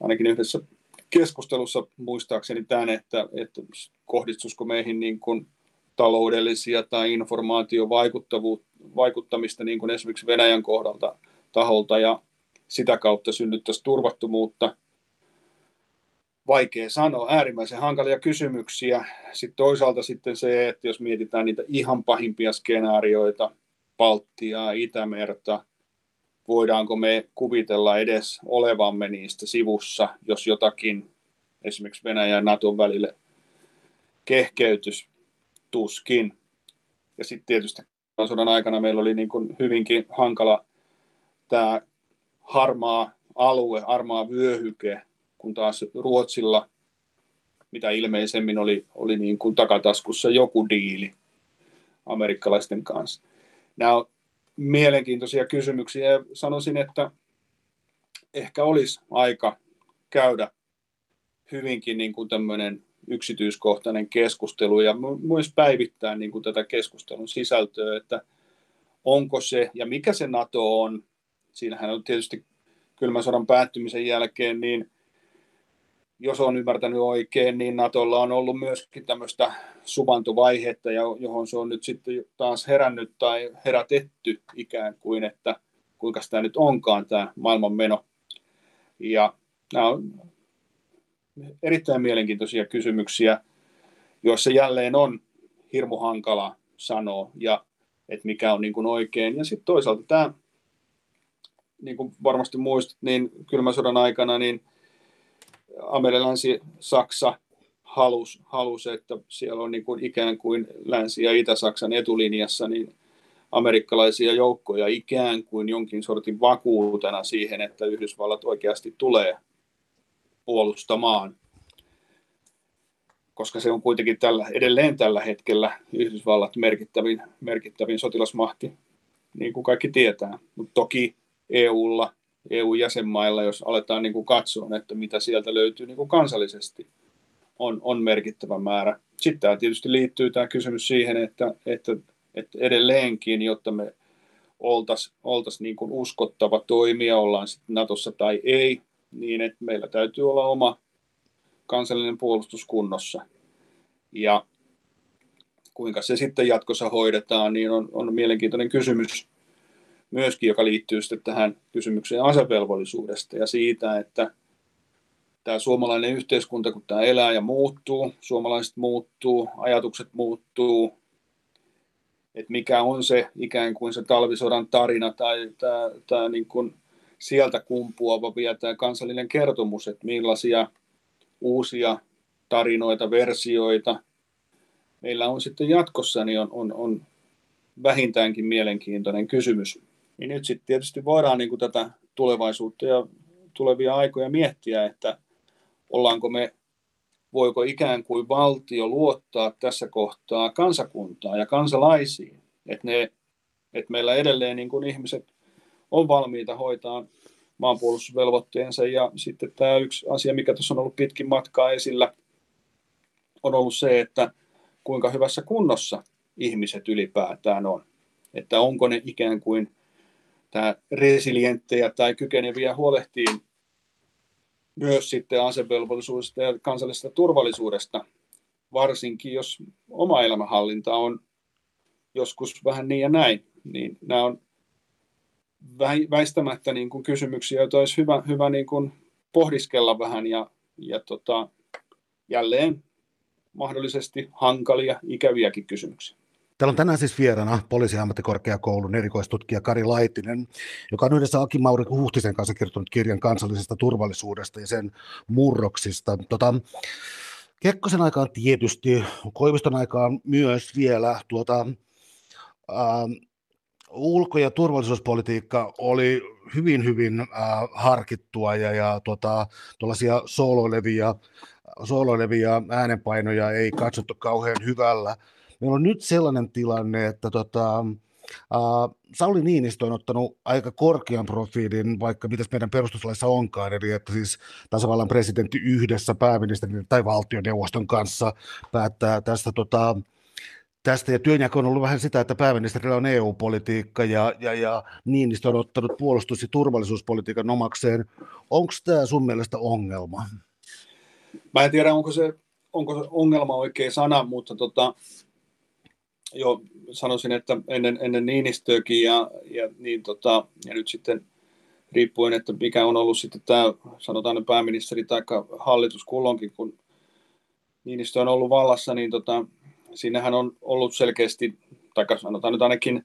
ainakin yhdessä keskustelussa muistaakseni tämän, että, että kohdistuisiko meihin niin kuin taloudellisia tai informaatiovaikuttamista niin kuin esimerkiksi Venäjän kohdalta taholta ja sitä kautta synnyttäisi turvattomuutta. Vaikea sanoa, äärimmäisen hankalia kysymyksiä. Sitten toisaalta sitten se, että jos mietitään niitä ihan pahimpia skenaarioita, Baltiaa, Itämerta, voidaanko me kuvitella edes olevamme niistä sivussa, jos jotakin esimerkiksi Venäjän ja Naton välille kehkeytys tuskin. Ja sitten tietysti sodan aikana meillä oli niin kuin hyvinkin hankala tämä harmaa alue, harmaa vyöhyke, kun taas Ruotsilla, mitä ilmeisemmin oli, oli niin kuin takataskussa joku diili amerikkalaisten kanssa. Nämä on mielenkiintoisia kysymyksiä ja sanoisin, että ehkä olisi aika käydä hyvinkin niin kuin tämmöinen yksityiskohtainen keskustelu ja myös päivittää niin kuin tätä keskustelun sisältöä, että onko se ja mikä se NATO on. Siinähän on tietysti kylmän sodan päättymisen jälkeen, niin jos on ymmärtänyt oikein, niin Natolla on ollut myöskin tämmöistä suvantovaihetta, johon se on nyt sitten taas herännyt tai herätetty ikään kuin, että kuinka tämä nyt onkaan tämä maailmanmeno. Ja nämä on erittäin mielenkiintoisia kysymyksiä, joissa jälleen on hirmu hankala sanoa, ja että mikä on niin kuin oikein. Ja sitten toisaalta tämä, niin kuin varmasti muistat, niin kylmän sodan aikana niin amerikansi Saksa halusi, halus, että siellä on niin kuin ikään kuin Länsi- ja Itä-Saksan etulinjassa niin amerikkalaisia joukkoja ikään kuin jonkin sortin vakuutena siihen, että Yhdysvallat oikeasti tulee puolustamaan, koska se on kuitenkin tällä, edelleen tällä hetkellä Yhdysvallat merkittävin, merkittävin sotilasmahti, niin kuin kaikki tietää. Mutta toki EUlla, EU-jäsenmailla, jos aletaan niin kuin katsoa, että mitä sieltä löytyy niin kuin kansallisesti, on, on merkittävä määrä. Sitten tämä tietysti liittyy tämä kysymys siihen, että, että, että edelleenkin, jotta me oltaisiin oltais niin kuin uskottava toimija, ollaan sitten Natossa tai ei, niin että meillä täytyy olla oma kansallinen puolustus kunnossa. Ja kuinka se sitten jatkossa hoidetaan, niin on, on mielenkiintoinen kysymys myöskin, joka liittyy sitten tähän kysymykseen asevelvollisuudesta ja siitä, että tämä suomalainen yhteiskunta, kun tämä elää ja muuttuu, suomalaiset muuttuu, ajatukset muuttuu, että mikä on se ikään kuin se talvisodan tarina tai tämä, tämä niin kuin sieltä kumpuava vielä tämä kansallinen kertomus, että millaisia uusia tarinoita, versioita meillä on sitten jatkossa, niin on, on, on vähintäänkin mielenkiintoinen kysymys. Niin nyt sitten tietysti voidaan niin kuin tätä tulevaisuutta ja tulevia aikoja miettiä, että ollaanko me, voiko ikään kuin valtio luottaa tässä kohtaa kansakuntaa ja kansalaisiin, että, ne, että meillä edelleen niin kuin ihmiset on valmiita hoitaa maanpuolustusvelvoitteensa. Ja sitten tämä yksi asia, mikä tuossa on ollut pitkin matkaa esillä, on ollut se, että kuinka hyvässä kunnossa ihmiset ylipäätään on. Että onko ne ikään kuin tämä resilienttejä tai kykeneviä huolehtiin myös sitten asevelvollisuudesta ja kansallisesta turvallisuudesta, varsinkin jos oma elämänhallinta on joskus vähän niin ja näin, niin nämä on väistämättä niin kuin kysymyksiä, joita olisi hyvä, hyvä niin kuin pohdiskella vähän ja, ja tota, jälleen mahdollisesti hankalia, ikäviäkin kysymyksiä. Täällä on tänään siis vieraana poliisiammattikorkeakoulun erikoistutkija Kari Laitinen, joka on yhdessä Aki Mauri Huhtisen kanssa kirjoittanut kirjan kansallisesta turvallisuudesta ja sen murroksista. Tota, Kekkosen aikaan tietysti, Koiviston aikaan myös vielä tuota, ää, ulko- ja turvallisuuspolitiikka oli hyvin, hyvin äh, harkittua ja, ja tuota, tuollaisia sooloilevia, sooloilevia äänenpainoja ei katsottu kauhean hyvällä. Meillä on nyt sellainen tilanne, että tota, Uh, Sauli Niinistö on ottanut aika korkean profiilin, vaikka mitäs meidän perustuslaissa onkaan, eli että siis tasavallan presidentti yhdessä pääministerin tai valtioneuvoston kanssa päättää tästä tota, tästä, ja työnjako on ollut vähän sitä, että pääministerillä on EU-politiikka, ja, ja, ja Niinistö on ottanut puolustus- ja turvallisuuspolitiikan omakseen. Onko tämä sun mielestä ongelma? Mä en tiedä, onko se, onko se ongelma oikea sana, mutta tota, jo sanoisin, että ennen, ennen Niinistöäkin ja, ja, niin tota, ja nyt sitten riippuen, että mikä on ollut sitten tämä, sanotaan pääministeri tai hallitus kulloinkin, kun Niinistö on ollut vallassa, niin tota, siinähän on ollut selkeästi, tai sanotaan nyt ainakin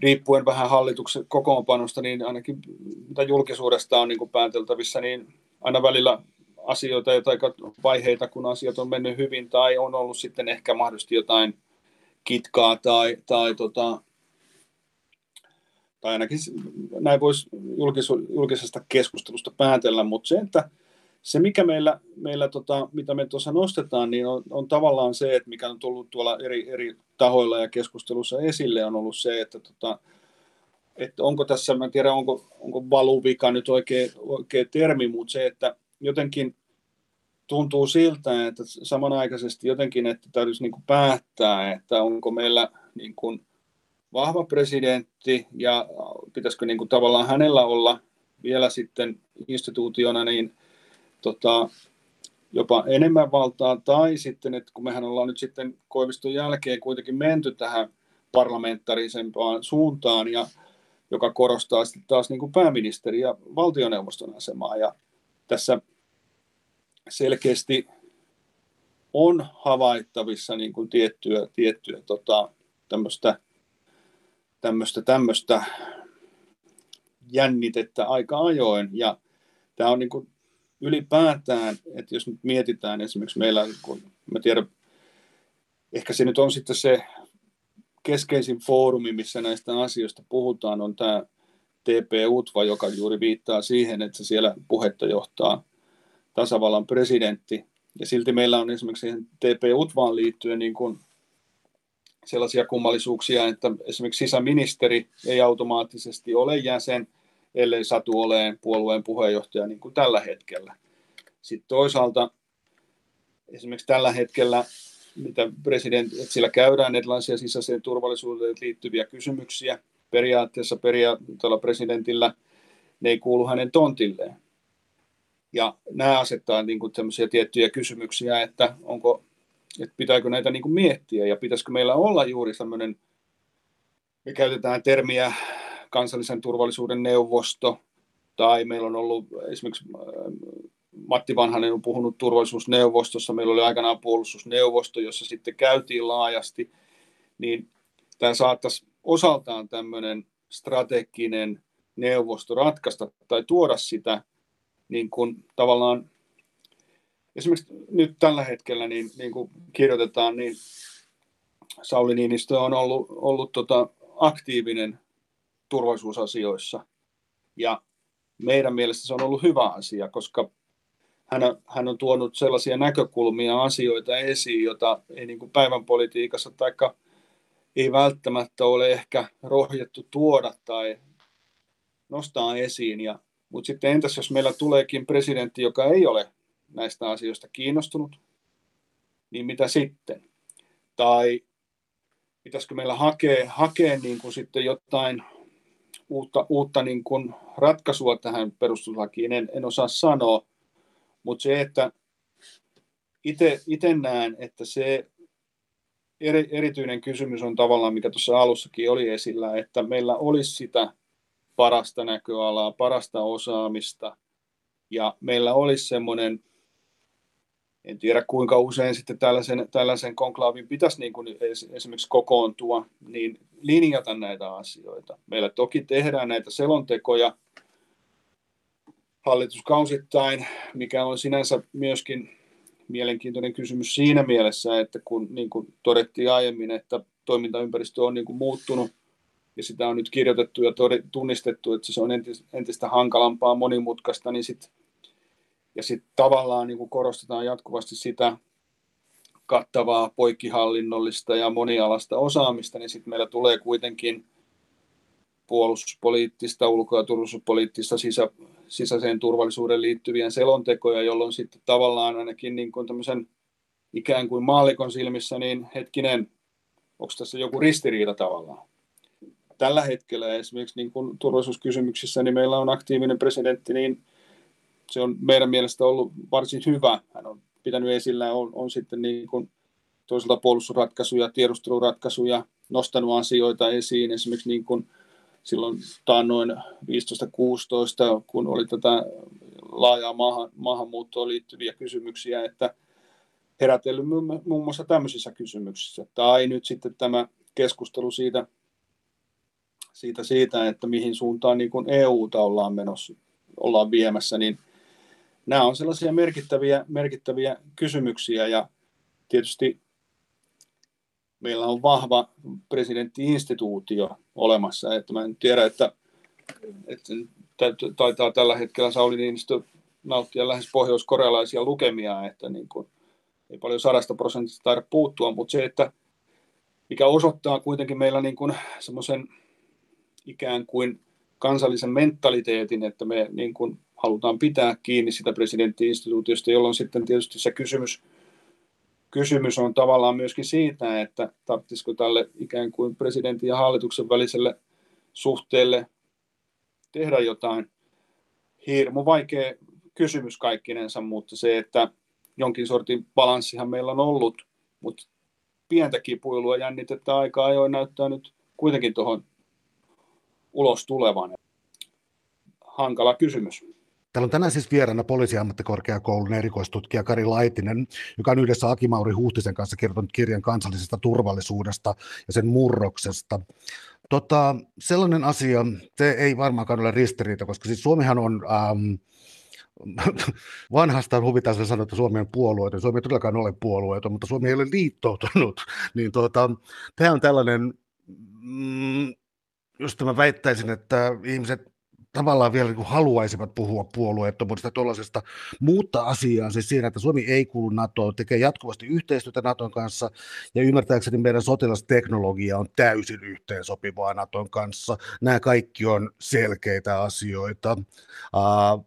riippuen vähän hallituksen kokoonpanosta, niin ainakin mitä julkisuudesta on niin kuin pääteltävissä, niin aina välillä asioita tai vaiheita, kun asiat on mennyt hyvin, tai on ollut sitten ehkä mahdollisesti jotain kitkaa tai, tai, tota, tai ainakin näin voisi julkisesta keskustelusta päätellä, mutta se, että se, mikä meillä, meillä tota, mitä me tuossa nostetaan, niin on, on tavallaan se, että mikä on tullut tuolla eri, eri tahoilla ja keskustelussa esille, on ollut se, että, tota, että onko tässä, mä en tiedä, onko, onko valuvika nyt oikea, oikea termi, mutta se, että jotenkin tuntuu siltä, että samanaikaisesti jotenkin, että täytyisi niin päättää, että onko meillä niin kuin vahva presidentti ja pitäisikö niin kuin tavallaan hänellä olla vielä sitten instituutiona niin tota, jopa enemmän valtaa, tai sitten, että kun mehän ollaan nyt sitten Koiviston jälkeen kuitenkin menty tähän parlamentaarisempaan suuntaan, ja joka korostaa sitten taas niin kuin pääministeri ja valtioneuvoston asemaa, ja tässä selkeästi on havaittavissa niin kuin tiettyä, tiettyä tota, tämmöistä, tämmöistä, tämmöistä jännitettä aika ajoin. Ja tämä on niin kuin ylipäätään, että jos nyt mietitään esimerkiksi meillä, kun mä tiedän, ehkä se nyt on sitten se keskeisin foorumi, missä näistä asioista puhutaan, on tämä TP-UTVA, joka juuri viittaa siihen, että siellä puhetta johtaa tasavallan presidentti. Ja silti meillä on esimerkiksi TP-UTVAan liittyen niin kuin sellaisia kummallisuuksia, että esimerkiksi sisäministeri ei automaattisesti ole jäsen, ellei satu oleen puolueen puheenjohtaja niin kuin tällä hetkellä. Sitten toisaalta esimerkiksi tällä hetkellä, mitä president, että sillä käydään erilaisia sisäiseen turvallisuuteen liittyviä kysymyksiä, periaatteessa periaatteella presidentillä ne ei kuulu hänen tontilleen. Ja nämä asettaa niin kuin tiettyjä kysymyksiä, että, onko, että pitääkö näitä niin kuin miettiä ja pitäisikö meillä olla juuri tämmöinen, me käytetään termiä kansallisen turvallisuuden neuvosto, tai meillä on ollut esimerkiksi äh, Matti Vanhanen on puhunut turvallisuusneuvostossa, meillä oli aikanaan puolustusneuvosto, jossa sitten käytiin laajasti, niin tämä saattaisi osaltaan tämmöinen strateginen neuvosto ratkaista tai tuoda sitä niin kuin tavallaan esimerkiksi nyt tällä hetkellä niin, niin kuin kirjoitetaan, niin Sauli Niinistö on ollut, ollut tota aktiivinen turvallisuusasioissa. Ja meidän mielestä se on ollut hyvä asia, koska hän, hän on tuonut sellaisia näkökulmia asioita esiin, joita ei niin kuin päivän politiikassa tai ei välttämättä ole ehkä rohjettu tuoda tai nostaa esiin. Ja, mutta sitten entäs jos meillä tuleekin presidentti, joka ei ole näistä asioista kiinnostunut, niin mitä sitten? Tai pitäisikö meillä hakea, hakea niin kuin sitten jotain uutta, uutta niin kuin ratkaisua tähän perustuslakiin, en, en osaa sanoa, mutta se, että itse näen, että se eri, erityinen kysymys on tavallaan, mikä tuossa alussakin oli esillä, että meillä olisi sitä parasta näköalaa, parasta osaamista, ja meillä olisi semmoinen en tiedä kuinka usein sitten tällaisen, tällaisen konklaavin pitäisi niin kuin esimerkiksi kokoontua, niin linjata näitä asioita. Meillä toki tehdään näitä selontekoja hallituskausittain, mikä on sinänsä myöskin mielenkiintoinen kysymys siinä mielessä, että kun niin kuin todettiin aiemmin, että toimintaympäristö on niin kuin muuttunut ja sitä on nyt kirjoitettu ja tunnistettu, että se on entistä hankalampaa, monimutkaista, niin sit, ja sitten tavallaan niin korostetaan jatkuvasti sitä kattavaa poikkihallinnollista ja monialasta osaamista, niin sitten meillä tulee kuitenkin puolustuspoliittista, ulko- ja turvallisuuspoliittista sisä, sisäiseen turvallisuuden liittyviä selontekoja, jolloin sitten tavallaan ainakin niin kuin tämmöisen ikään kuin maallikon silmissä, niin hetkinen, onko tässä joku ristiriita tavallaan? Tällä hetkellä esimerkiksi niin kuin turvallisuuskysymyksissä, niin meillä on aktiivinen presidentti, niin se on meidän mielestä ollut varsin hyvä. Hän on pitänyt esillä, on, on sitten niin kuin toisaalta puolustusratkaisuja, tiedusteluratkaisuja, nostanut asioita esiin, esimerkiksi niin kuin silloin taannoin 15-16, kun oli tätä laajaa maahan, maahanmuuttoon liittyviä kysymyksiä, että herätellyt muun muassa tämmöisissä kysymyksissä. Tai nyt sitten tämä keskustelu siitä, siitä, siitä että mihin suuntaan niin kuin EUta ollaan menossa, ollaan viemässä, niin nämä on sellaisia merkittäviä, merkittäviä kysymyksiä ja tietysti meillä on vahva presidenttiinstituutio olemassa, että mä en tiedä, että, että taitaa tällä hetkellä Sauli Niinistö nauttia lähes pohjois-korealaisia lukemia, että niin kuin, ei paljon sadasta prosentista taida puuttua, mutta se, että mikä osoittaa kuitenkin meillä niin kuin semmoisen ikään kuin kansallisen mentaliteetin, että me niin kuin halutaan pitää kiinni sitä presidenttiinstituutiosta, jolloin sitten tietysti se kysymys, kysymys on tavallaan myöskin siitä, että tarvitsisiko tälle ikään kuin presidentin ja hallituksen väliselle suhteelle tehdä jotain. Hirmu vaikea kysymys kaikkinensa, mutta se, että jonkin sortin balanssihan meillä on ollut, mutta pientä kipuilua jännitettä aika ajoin näyttää nyt kuitenkin tuohon ulos tulevan. Hankala kysymys. Täällä on tänään siis vieraana poliisiammattikorkeakoulun erikoistutkija Kari Laitinen, joka on yhdessä Akimauri Huhtisen kanssa kirjoittanut kirjan kansallisesta turvallisuudesta ja sen murroksesta. Tota, sellainen asia, se ei varmaankaan ole ristiriita, koska siis Suomihan on ähm, vanhastaan huvitaisella sanoa, että Suomi on puolueeton. Suomi ei todellakaan ole puolueeton, mutta Suomi ei ole liittoutunut. Niin tuota, tämä on tällainen, mm, just mä väittäisin, että ihmiset tavallaan vielä niin haluaisivat puhua puolueettomuudesta tuollaisesta, muutta asiaa siis siinä, että Suomi ei kuulu NATOon, tekee jatkuvasti yhteistyötä NATOn kanssa, ja ymmärtääkseni meidän sotilasteknologia on täysin yhteensopivaa NATOn kanssa. Nämä kaikki on selkeitä asioita. Uh,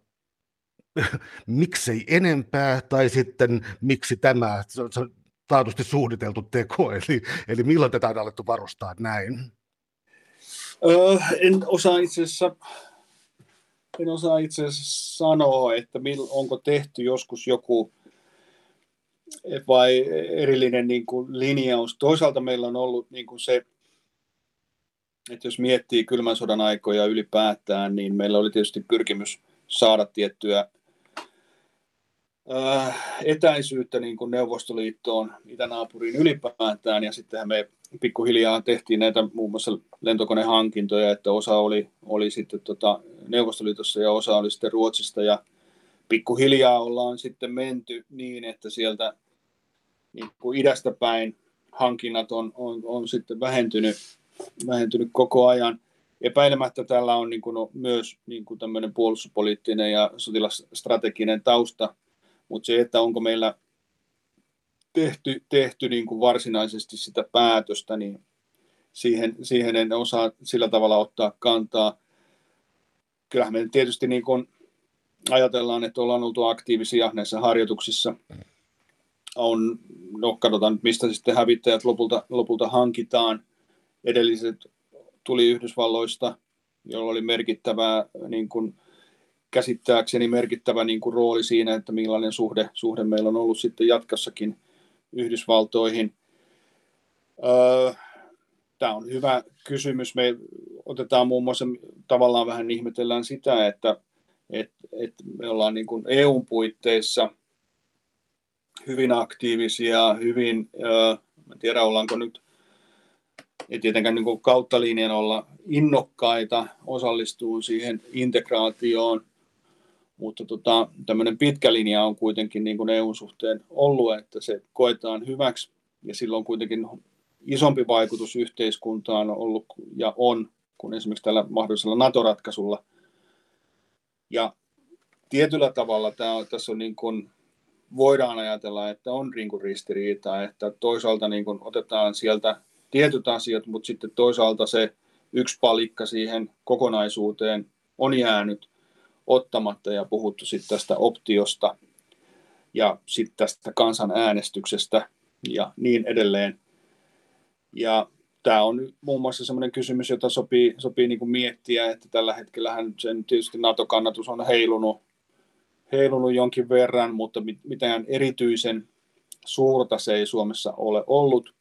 miksei enempää, tai sitten miksi tämä, se on taatusti suunniteltu teko, eli, eli milloin tätä on alettu varustaa näin? Öö, en osaa itse asiassa en osaa itse asiassa sanoa, että onko tehty joskus joku vai erillinen niin kuin linjaus. Toisaalta meillä on ollut niin kuin se, että jos miettii kylmän sodan aikoja ylipäätään, niin meillä oli tietysti pyrkimys saada tiettyä etäisyyttä niin kuin Neuvostoliittoon, itänaapuriin ylipäätään, ja sittenhän me pikkuhiljaa tehtiin näitä muun muassa lentokonehankintoja, että osa oli, oli sitten tota Neuvostoliitossa ja osa oli sitten Ruotsista, ja pikkuhiljaa ollaan sitten menty niin, että sieltä niin kuin idästä päin hankinnat on, on, on sitten vähentynyt, vähentynyt koko ajan. Epäilemättä tällä on niin kuin, no, myös niin kuin tämmöinen puolustuspoliittinen ja sotilasstrateginen tausta, mutta se, että onko meillä tehty, tehty niin kuin varsinaisesti sitä päätöstä, niin siihen, siihen en osaa sillä tavalla ottaa kantaa. Kyllähän me tietysti niin kuin ajatellaan, että ollaan oltu aktiivisia näissä harjoituksissa. On, no katsotaan mistä sitten hävittäjät lopulta, lopulta hankitaan. Edelliset tuli Yhdysvalloista, jolla oli merkittävää niin kuin, käsittääkseni merkittävä niin kuin, rooli siinä, että millainen suhde, suhde meillä on ollut sitten jatkossakin Yhdysvaltoihin. Tämä on hyvä kysymys. Me otetaan muun muassa tavallaan vähän ihmetellään sitä, että, että, että me ollaan niin kuin EUn puitteissa hyvin aktiivisia, hyvin, en tiedä ollaanko nyt, ei tietenkään niin kautta linjan olla innokkaita, osallistuu siihen integraatioon, mutta tota, tämmöinen pitkä linja on kuitenkin niin kuin EU-suhteen ollut, että se koetaan hyväksi ja silloin kuitenkin isompi vaikutus yhteiskuntaan on ollut ja on kuin esimerkiksi tällä mahdollisella NATO-ratkaisulla. Ja tietyllä tavalla tämä, tässä on niin kuin, voidaan ajatella, että on niin että toisaalta niin kuin otetaan sieltä tietyt asiat, mutta sitten toisaalta se yksi palikka siihen kokonaisuuteen on jäänyt ottamatta ja puhuttu sitten tästä optiosta ja sitten tästä kansanäänestyksestä ja niin edelleen. Ja tämä on muun muassa sellainen kysymys, jota sopii, sopii niin kuin miettiä, että tällä hetkellä sen tietysti NATO-kannatus on heilunut, heilunut jonkin verran, mutta mitään erityisen suurta se ei Suomessa ole ollut.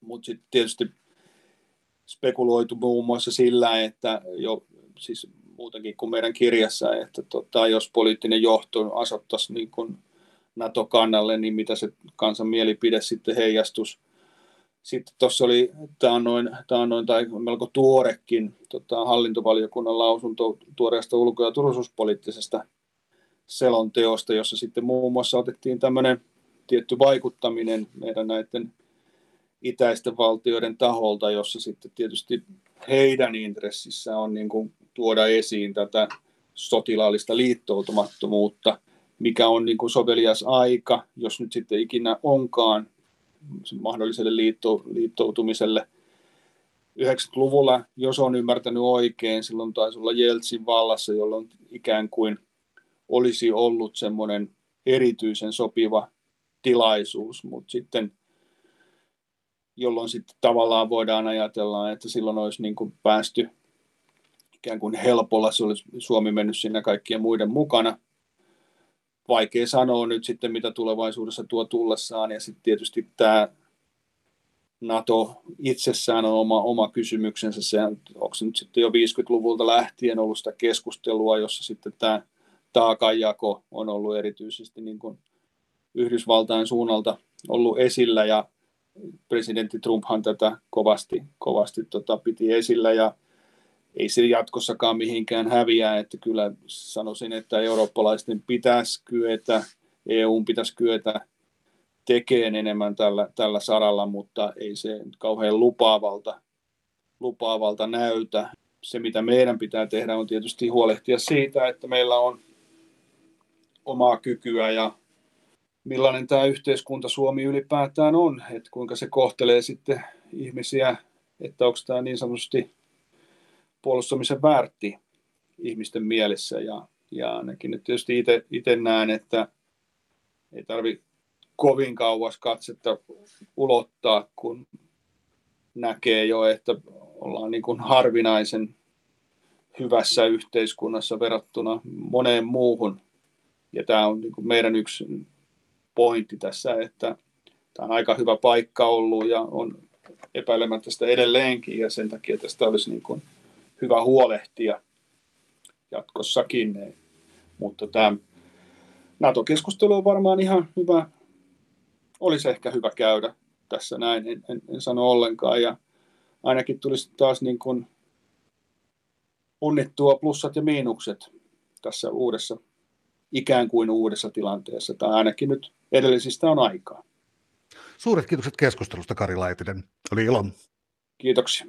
Mutta sitten tietysti spekuloitu muun muassa sillä, että jo siis muutenkin kuin meidän kirjassa, että tota, jos poliittinen johto asettaisi niin kuin NATO-kannalle, niin mitä se kansan mielipide sitten heijastus. Sitten tuossa oli taannoin, taannoin tai melko tuorekin tota, hallintovaliokunnan lausunto tuoreesta ulko- ja turvallisuuspoliittisesta selonteosta, jossa sitten muun muassa otettiin tämmöinen tietty vaikuttaminen meidän näiden itäisten valtioiden taholta, jossa sitten tietysti heidän intressissä on niin kuin tuoda esiin tätä sotilaallista liittoutumattomuutta, mikä on niin kuin sovelias aika, jos nyt sitten ikinä onkaan mahdolliselle liitto, liittoutumiselle. 90-luvulla, jos on ymmärtänyt oikein, silloin taisi olla Jeltsin vallassa, jolloin ikään kuin olisi ollut semmoinen erityisen sopiva tilaisuus, mutta sitten jolloin sitten tavallaan voidaan ajatella, että silloin olisi niin kuin päästy ikään kuin helpolla, se olisi Suomi mennyt sinne kaikkien muiden mukana. Vaikea sanoa nyt sitten, mitä tulevaisuudessa tuo tullessaan, ja sitten tietysti tämä NATO itsessään on oma, oma kysymyksensä. Se, onko se nyt sitten jo 50-luvulta lähtien ollut sitä keskustelua, jossa sitten tämä taakanjako on ollut erityisesti niin kuin Yhdysvaltain suunnalta ollut esillä, ja presidentti Trumphan tätä kovasti, kovasti tota, piti esillä, ja ei se jatkossakaan mihinkään häviä, että kyllä sanoisin, että eurooppalaisten pitäisi kyetä, EUn pitäisi kyetä tekemään enemmän tällä, tällä saralla, mutta ei se kauhean lupaavalta, lupaavalta näytä. Se, mitä meidän pitää tehdä, on tietysti huolehtia siitä, että meillä on omaa kykyä ja millainen tämä yhteiskunta Suomi ylipäätään on, että kuinka se kohtelee sitten ihmisiä, että onko tämä niin sanotusti puolustamisen väärti ihmisten mielessä ja, ja ainakin nyt tietysti itse näen, että ei tarvi kovin kauas katsetta ulottaa, kun näkee jo, että ollaan niin kuin harvinaisen hyvässä yhteiskunnassa verrattuna moneen muuhun. Ja tämä on niin kuin meidän yksi pointti tässä, että tämä on aika hyvä paikka ollut ja on epäilemättä sitä edelleenkin ja sen takia tästä olisi niin kuin hyvä huolehtia jatkossakin. Mutta tämä NATO-keskustelu on varmaan ihan hyvä, olisi ehkä hyvä käydä tässä näin, en, en, en sano ollenkaan. Ja ainakin tulisi taas niin kuin punnittua plussat ja miinukset tässä uudessa, ikään kuin uudessa tilanteessa, tai ainakin nyt edellisistä on aikaa. Suuret kiitokset keskustelusta, Kari Laitinen. Oli ilo. Kiitoksia.